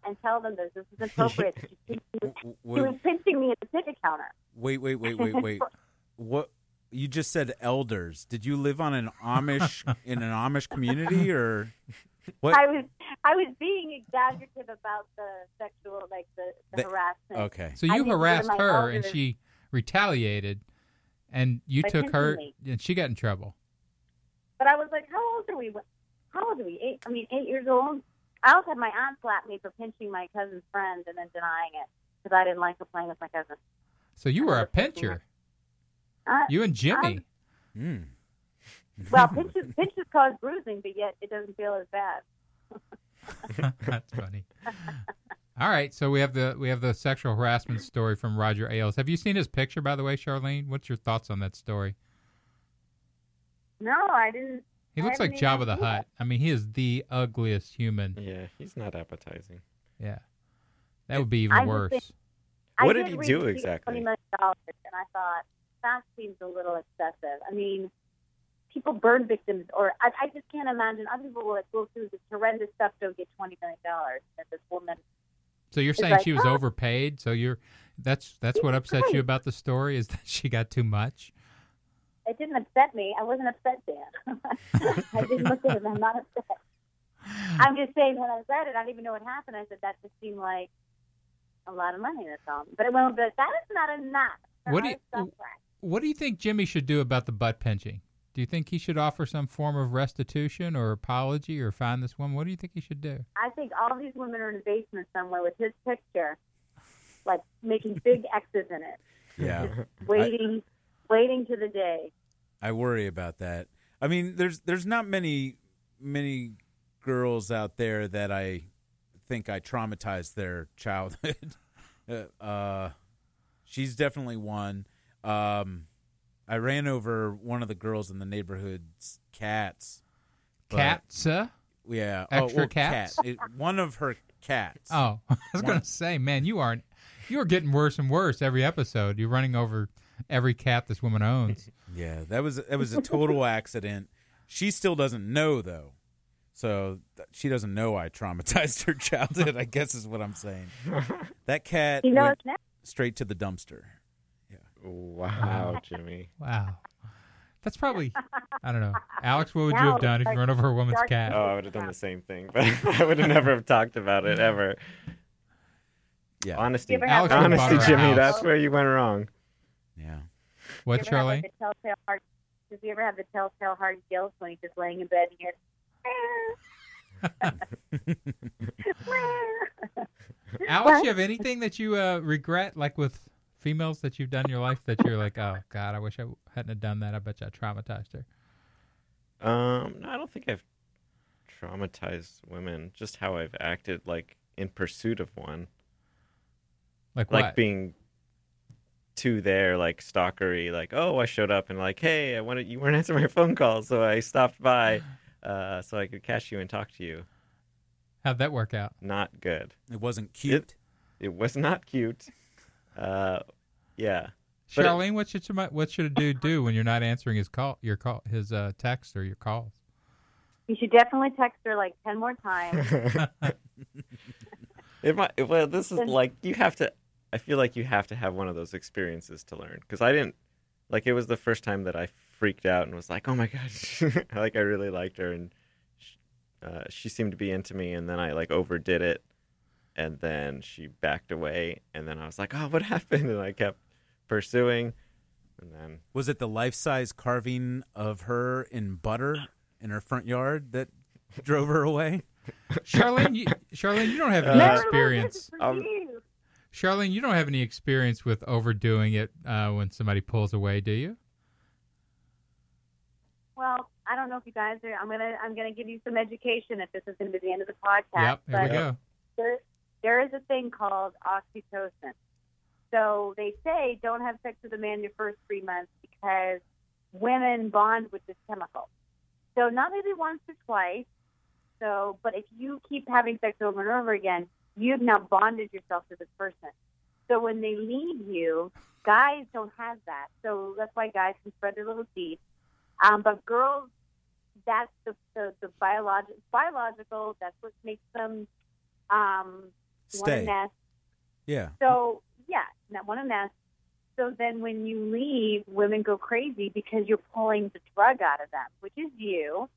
and tell them that this is inappropriate. she, pinched she was pinching me at the ticket counter. wait, wait, wait, wait, wait. What you just said elders. Did you live on an Amish in an Amish community or what? I was I was being exaggerative about the sexual, like the, the, The- harassment. okay. So you didn't go to harassed my her and she retaliated and you By took her and she got in trouble. But I was like, how old are we? How old are we? Eight. I mean, eight years old. I also had my aunt slap me for pinching my cousin's friend and then denying it because I didn't like her playing with my cousin. So you were a pincher. Uh, You and Jimmy. Hmm. Well, pinches pinches cause bruising, but yet it doesn't feel as bad. That's funny. All right, so we have the we have the sexual harassment story from Roger Ailes. Have you seen his picture, by the way, Charlene? What's your thoughts on that story? No, I didn't. He looks like haven't Jabba the seen Hutt. I mean, he is the ugliest human. Yeah, he's not appetizing. Yeah, that would be even I worse. think- What I did he do exactly? Twenty million dollars, and I thought that seems a little excessive. I mean, people burn victims, or I, I just can't imagine other people will like, go through this horrendous stuff to get twenty million dollars. That this woman, So you're saying like, she was oh. overpaid? So you're that's that's what upsets you about the story is that she got too much. it didn't upset me. I wasn't upset, Dan. I didn't look at it. I'm not upset. I'm just saying when I read it, I didn't even know what happened. I said that just seemed like a lot of money. That's all. But it won't. But that is not enough. What do you- What do you think Jimmy should do about the butt pinching? Do you think he should offer some form of restitution or apology or find this woman? What do you think he should do? I think all these women are in a basement somewhere with his picture, like making big X's in it, Yeah. waiting, waiting to the day. I worry about that. I mean, there's there's not many many girls out there that I think I traumatized their childhood. uh, uh, she's definitely one. Um, I ran over one of the girls in the neighborhood's cats. but- Cats? uh? Yeah. Extra oh, well, cats? Cat. It- one of her cats. Oh, I was going to say, man, you aren't. You are getting worse and worse every episode. You're running over every cat this woman owns. Yeah, that was that was a total accident. She still doesn't know though, so she doesn't know I traumatized her childhood. I guess is what I'm saying. That cat He knows went straight to the dumpster. Wow, Jimmy. Wow. That's probably, I don't know. Alex, what would you have done if you run over a woman's cat? Oh, I would have done the same thing, but I would have never have talked about it ever. Yeah, Honesty, You ever have Alex would've honesty, bought her a Jimmy. house. That's where you went wrong. yeah. What, Does he ever have, like, the telltale hard, does he ever have the telltale hard guilt when he's just laying in bed and you're Alex, you have anything that you uh, regret, like with females that you've done in your life that you're like, oh, God, I wish I hadn't have done that. I bet you I traumatized her. Um, no, I don't think I've traumatized women. Just how I've acted, like in pursuit of one, Like like what? being too there, like stalkery. Like, oh, I showed up and like, hey, I wanted you weren't answering my phone call, so I stopped by, uh, so I could catch you and talk to you. How'd that work out? Not good. It wasn't cute. It was not cute. Uh, yeah. But it- Charlene, what should somebody, what should a dude do when you're not answering his call, your call, his uh, text or your calls? You should definitely text her like ten more times. It might. Well, this is like you have to I feel like you have to have one of those experiences to learn. Because I didn't like it was the first time that I freaked out and was like, oh my god, like I really liked her and sh uh, she seemed to be into me, and then I like overdid it, and then she backed away, and then I was like, oh, what happened? And I kept pursuing, and then Was it the life size carving of her in butter in her front yard that drove her away? Charlene, you, Charlene, you don't have any Uh, experience. um, Charlene, you don't have any experience with overdoing it uh, when somebody pulls away, do you? Well, I don't know if you guys are. I'm gonna I'm gonna give you some education if this is gonna be the end of the podcast. Yep, here we go. There, there is a thing called oxytocin. So they say don't have sex with a man your first three months because women bond with this chemical. So not maybe once or twice. So, but if you keep having sex over and over again, you've now bonded yourself to this person. So when they leave you, guys don't have that. So that's why guys can spread their little teeth. Um, but girls, that's the the, the biological. That's what makes them um, Stay. to nest. Yeah. So yeah, not want to nest. So then when you leave, women go crazy because you're pulling the drug out of them, which is you.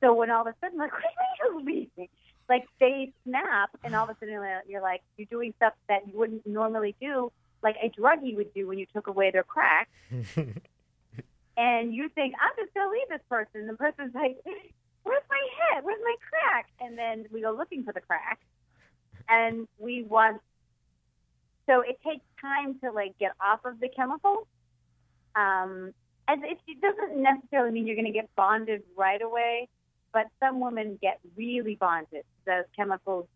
So when all of a sudden, like, what do you leaving? Like they snap, and all of a sudden you're- you're like, you're doing stuff that you wouldn't normally do, like a druggie would do when you took away their crack. and you think, I'm just gonna leave this person. The person's like, Where's my head? Where's my crack? And then we go looking for the crack, and we want. So it takes time to like get off of the chemical. Um, and it, it doesn't necessarily mean you're going to get bonded right away, but some women get really bonded. Those chemicals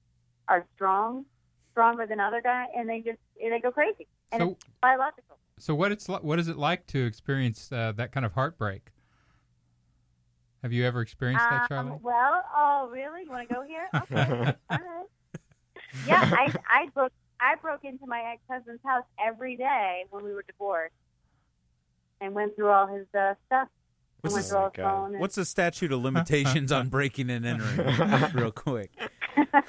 are strong, stronger than other guys, and they just they go crazy. And So- it's biological. So what it's li- what is it like to experience uh, that kind of heartbreak? Have you ever experienced that, Um, Charlie? well, oh, really? You want to go here? Okay. All right. Yeah, I I broke I broke into my ex husband's house every day when we were divorced, and went through all his uh, stuff. What's went the- through all his phone. and- What's the statute of limitations on breaking and entering? Real quick.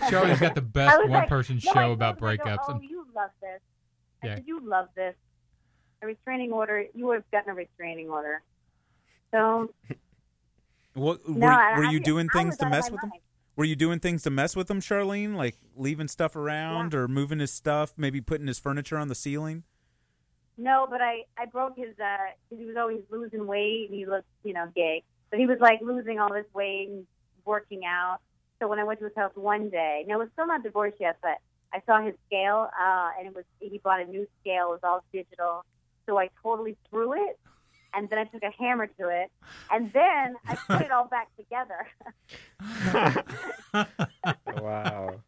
Charlie's got the I best was one person no, I show told about him, I go, breakups. Oh, you love this. I Yeah. said, you love this. A restraining order. You would have gotten a restraining order. So What, were, no, I- were I- you doing I things was to out of mess my with him? mind. Were you doing things to mess with him, Charlene? Like leaving stuff around or moving his stuff, maybe putting his furniture on the ceiling? No, but I I broke his uh he was always losing weight and he looked you know gay, but he was like losing all this weight and working out. So when I went to his house one day, no, we're still not divorced yet, but I saw his scale uh, and it was he bought a new scale. It was all digital, so I totally threw it. And then I took a hammer to it, and then I put it all back together. wow.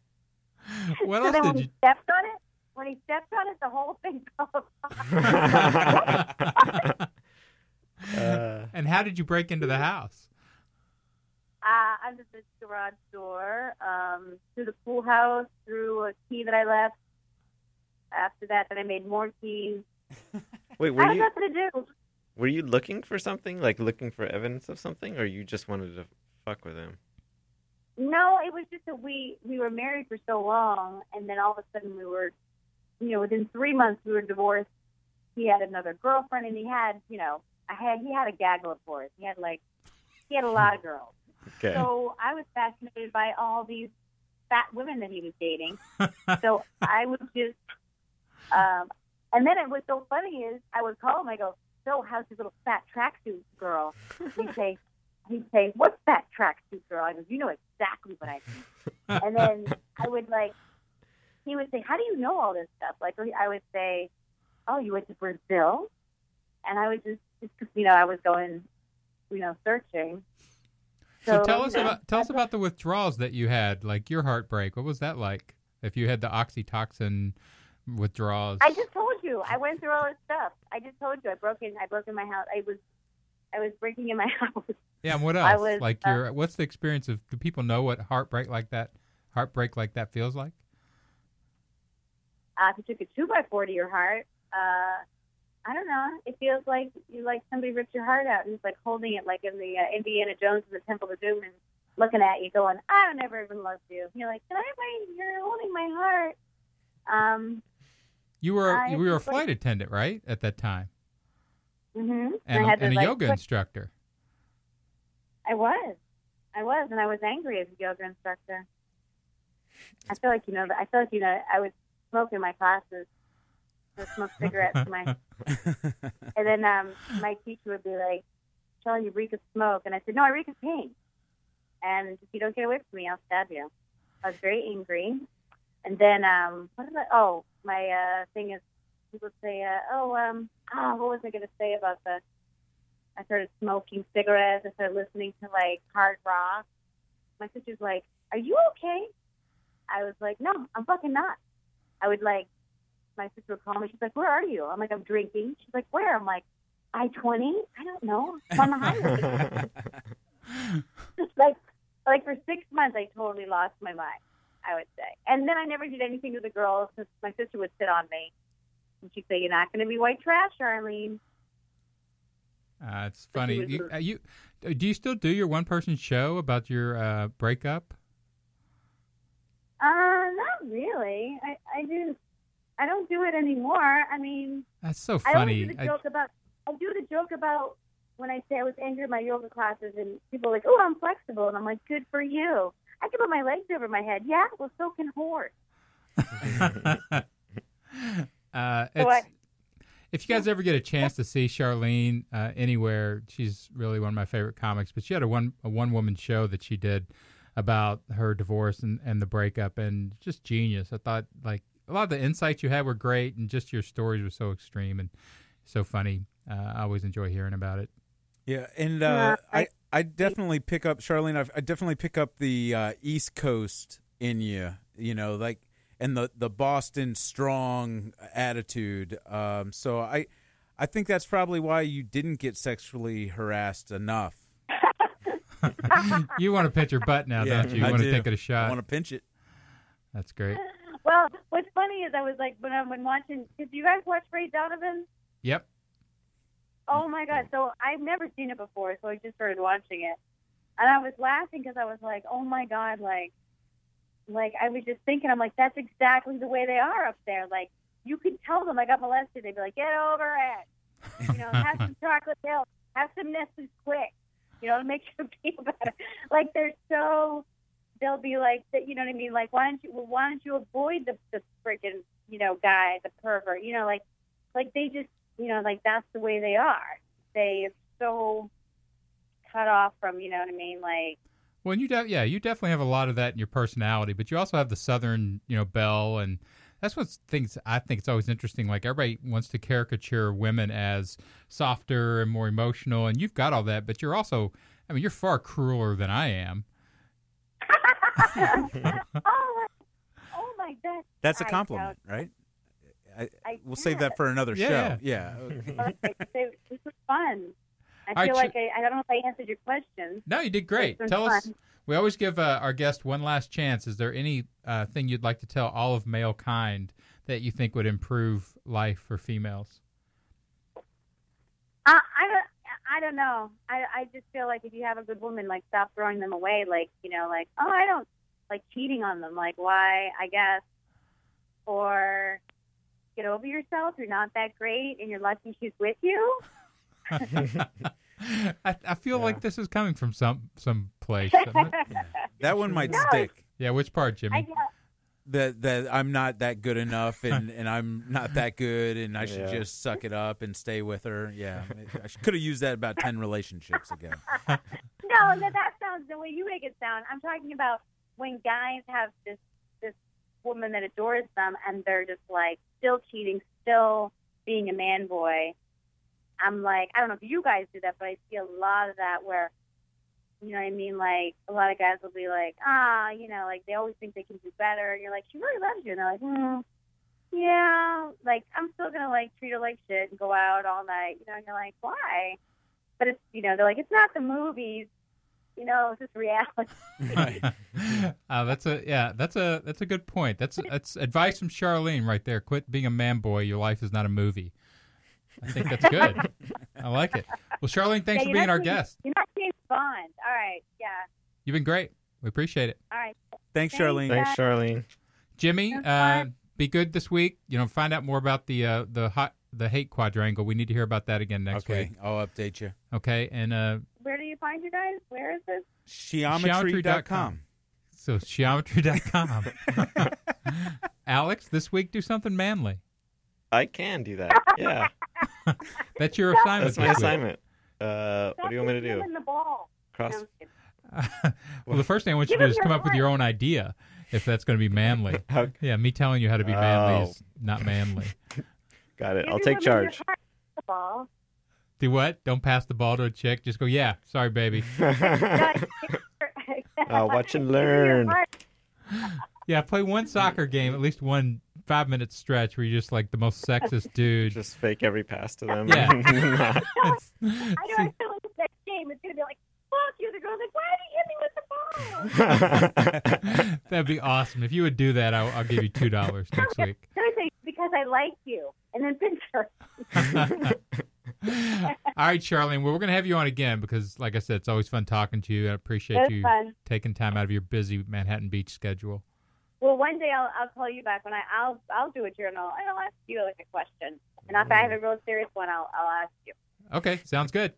What so else then did when you? he stepped on it, when he stepped on it, the whole thing fell apart. Uh, and how did you break into the house? Uh, under the garage door, um, through the pool house, through a key that I left. After that, then I made more keys. Wait, I were had you nothing to do. Were you looking for something, like looking for evidence of something, or you just wanted to fuck with him? No, it was just that we we were married for so long, and then all of a sudden we were, you know, within three months we were divorced. He had another girlfriend, and he had, you know, I had he had a gaggle of boys. He had like, he had a lot of girls. Okay. So I was fascinated by all these fat women that he was dating. so I would just, um, and then it was so funny is I would call him. I go, "So how's your little fat tracksuit girl?" He'd say, "He'd say, what's that tracksuit girl?" I go, "You know exactly what I mean." and then I would like, he would say, "How do you know all this stuff?" Like I would say, "Oh, you went to Brazil," and I would just, just you know, I was going, you know, searching. So, tell us know, about tell us about the withdrawals that you had, like your heartbreak. What was that like? If you had the oxytocin withdrawals, I just told you. I went through all this stuff. I just told you. I broke in. I broke in my house. I was, I was breaking in my house. yeah. And what else? I was, like uh, your what's the experience of? Do people know what heartbreak like that? Heartbreak like that feels like? Uh, if you took a two by four to your heart, uh, I don't know. It feels like you like somebody ripped your heart out and it's like holding it, like in the uh, Indiana Jones and the Temple of Doom, and looking at you, going, "I never even loved you." You're like, "Can I my? You're holding my heart." Um, You were I you were a was like- flight attendant, right, at that time, Mm-hmm. and, I had to, and a like, yoga put- instructor. I was. I was, and I was angry as a yoga instructor. I feel like you know. I feel like you know. I would smoke in my classes. I would smoke cigarettes in my, and then um, my teacher would be like, "Shelley, you reek of smoke," and I said, "No, I reek of pain." And if you don't get away from me, I'll stab you. I was very angry. And then um, what did I? Oh, my uh, thing is, people say, uh, "Oh, um, oh, what was I going to say about the?" I started smoking cigarettes. I started listening to like hard rock. My sister's like, "Are you okay?" I was like, "No, I'm fucking not." I would like, my sister would call me. She's like, "Where are you?" I'm like, "I'm drinking." She's like, "Where?" I'm like, "I twenty. I don't know. I'm on the highway." like, like for six months, I totally lost my mind. I would say, and then I never did anything to the girls because my sister would sit on me, and she'd say, "You're not going to be white trash, Arlene." Uh, it's funny. You, uh, you uh, do you still do your one person show about your uh, breakup? Uh, not really. I I do. I don't do it anymore. I mean, That's so funny. always do the I- joke about. I do the joke about when I say I was angry at my yoga classes, and people are like, "Oh, I'm flexible," and I'm like, "Good for you." I can put my legs over my head. Yeah, well, so can horse. uh, So I- if you guys ever get a chance to see Charlene uh, anywhere, she's really one of my favorite comics. But she had a one a one woman show that she did about her divorce and, and the breakup, and just genius. I thought like a lot of the insights you had were great, and just your stories were so extreme and so funny. Uh, I always enjoy hearing about it. Yeah, and uh, I I definitely pick up Charlene. I've, I definitely pick up the uh, East Coast in you. You know, like and the the Boston strong attitude. Um, so I I think that's probably why you didn't get sexually harassed enough. you want to pinch your butt now, Yeah, don't you? You I want do. to take it a shot. want to pinch it. That's great. Well, what's funny is I was like when I'm when watching. Did you guys watch Ray Donovan? Yep. Oh my god! So I've never seen it before, so I just started watching it, and I was laughing because I was like, "Oh my god!" Like, like I was just thinking, I'm like, "That's exactly the way they are up there." Like, you could tell them I got molested. They'd be like, "Get over it," you know, have some chocolate milk, have some Nestlé Quik, you know, to make you feel better. Like they're so, they'll be like, you know what I mean? Like, why don't you, well, why don't you avoid the the freaking, you know, guy, the pervert, you know, like, like they just you know, like that's the way they are. They are so cut off from, you know what I mean? Like, Well, you de- yeah, you definitely have a lot of that in your personality, but you also have the southern, you know, belle, and that's what things I think it's always interesting. Like everybody wants to caricature women as softer and more emotional, and you've got all that, but you're also, I mean, you're far crueler than I am. oh, my, oh my God. That's a All right, compliment, right? I, I we'll save that for another Yeah. show. Yeah. okay. so- this was fun. I All feel right, like I, I don't know if I answered your question. No, you did great. It's been Tell us. We always give uh, our guest one last chance. Is there any uh, thing you'd like to tell all of male kind that you think would improve life for females? Uh, I don't. I don't know. I I just feel like if you have a good woman, like stop throwing them away. Like you know, like oh, I don't like cheating on them. Like why? I guess. Or get over yourself. You're not that great, and you're lucky she's with you. I, I feel like this is coming from some some place. That one might No. stick. yeah, which part, Jimmy? I. That that I'm not that good enough, and, and I'm not that good, and I should Yeah. just suck it up and stay with her. Yeah, I could have used that about ten relationships ago. No, no, that sounds the way you make it sound. I'm talking about when guys have this this woman that adores them, and they're just like still cheating, still being a man boy. I'm like, I don't know if you guys do that, but I see a lot of that where, you know what I mean? Like a lot of guys will be like, ah, you know, like they always think they can do better, and you're like, she really loves you, and they're like, hmm. Yeah, like I'm still gonna like treat her like shit and go out all night, you know. And you're like, why? But it's you know they're like it's not the movies, you know, it's just reality. Right. uh, that's a yeah, that's a that's a good point. That's that's advice from Charlene right there. Quit being a man boy. Your life is not a movie. I think that's good. I like it. Well, Charlene, thanks Yeah, for being our James- guest. You're not James Bond. All right, yeah, You've been great. We appreciate it. all right. Thanks, Thanks, Charlene. Thanks, Charlene. Jimmy, That's uh, be good this week. You know, find out more about the uh, the hot the hate quadrangle. We need to hear about that again next okay, week. Okay, I'll update you. Okay, and uh, Where do you find you guys? Where is this? Sheometry.com. so sheometry.com. Alex, this week do something manly. I can do that. Yeah, That's your assignment. that's my week. assignment. Uh, what do you want me to do? In the ball. Cross. No, I'm well, the first thing I want you to do is come your up with your own idea if that's going to be manly. Okay. Yeah, me telling you how to be manly Oh. is not manly. Got it. Give I'll take women your charge. Heart, The ball. Do what? Don't pass the ball to a chick. Just go, yeah, sorry, baby. Uh, watch and Give her your learn. Yeah, play one soccer game, at least one five minute stretch where you're just like the most sexist dude. Just fake every pass to them. Yeah. I know. I feel like the next game it's gonna be like, fuck you. The girl's like, why did you hit me with the ball? That'd be awesome. If you would do that, I'll, I'll give you two dollars next week. Seriously, because I like you. And then picture. All right, Charlene. Well, we're gonna have you on again because, like I said, it's always fun talking to you. I appreciate you fun. taking time out of your busy Manhattan Beach schedule. Well, one day I'll I'll call you back when I I'll I'll do a journal and I'll ask you like a question. And if I have a real serious one, I'll I'll ask you. Okay, sounds good.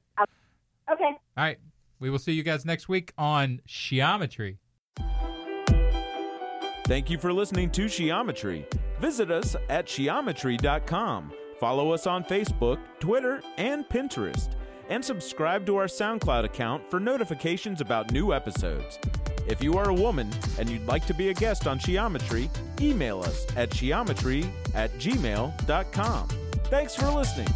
Okay. All right, we will see you guys next week on Sheometry. Thank you for listening to Sheometry. Visit us at sheometry.com. Follow us on Facebook, Twitter, and Pinterest. And subscribe to our SoundCloud account for notifications about new episodes. If you are a woman and you'd like to be a guest on Sheometry, email us at sheometry at gmail.com. Thanks for listening.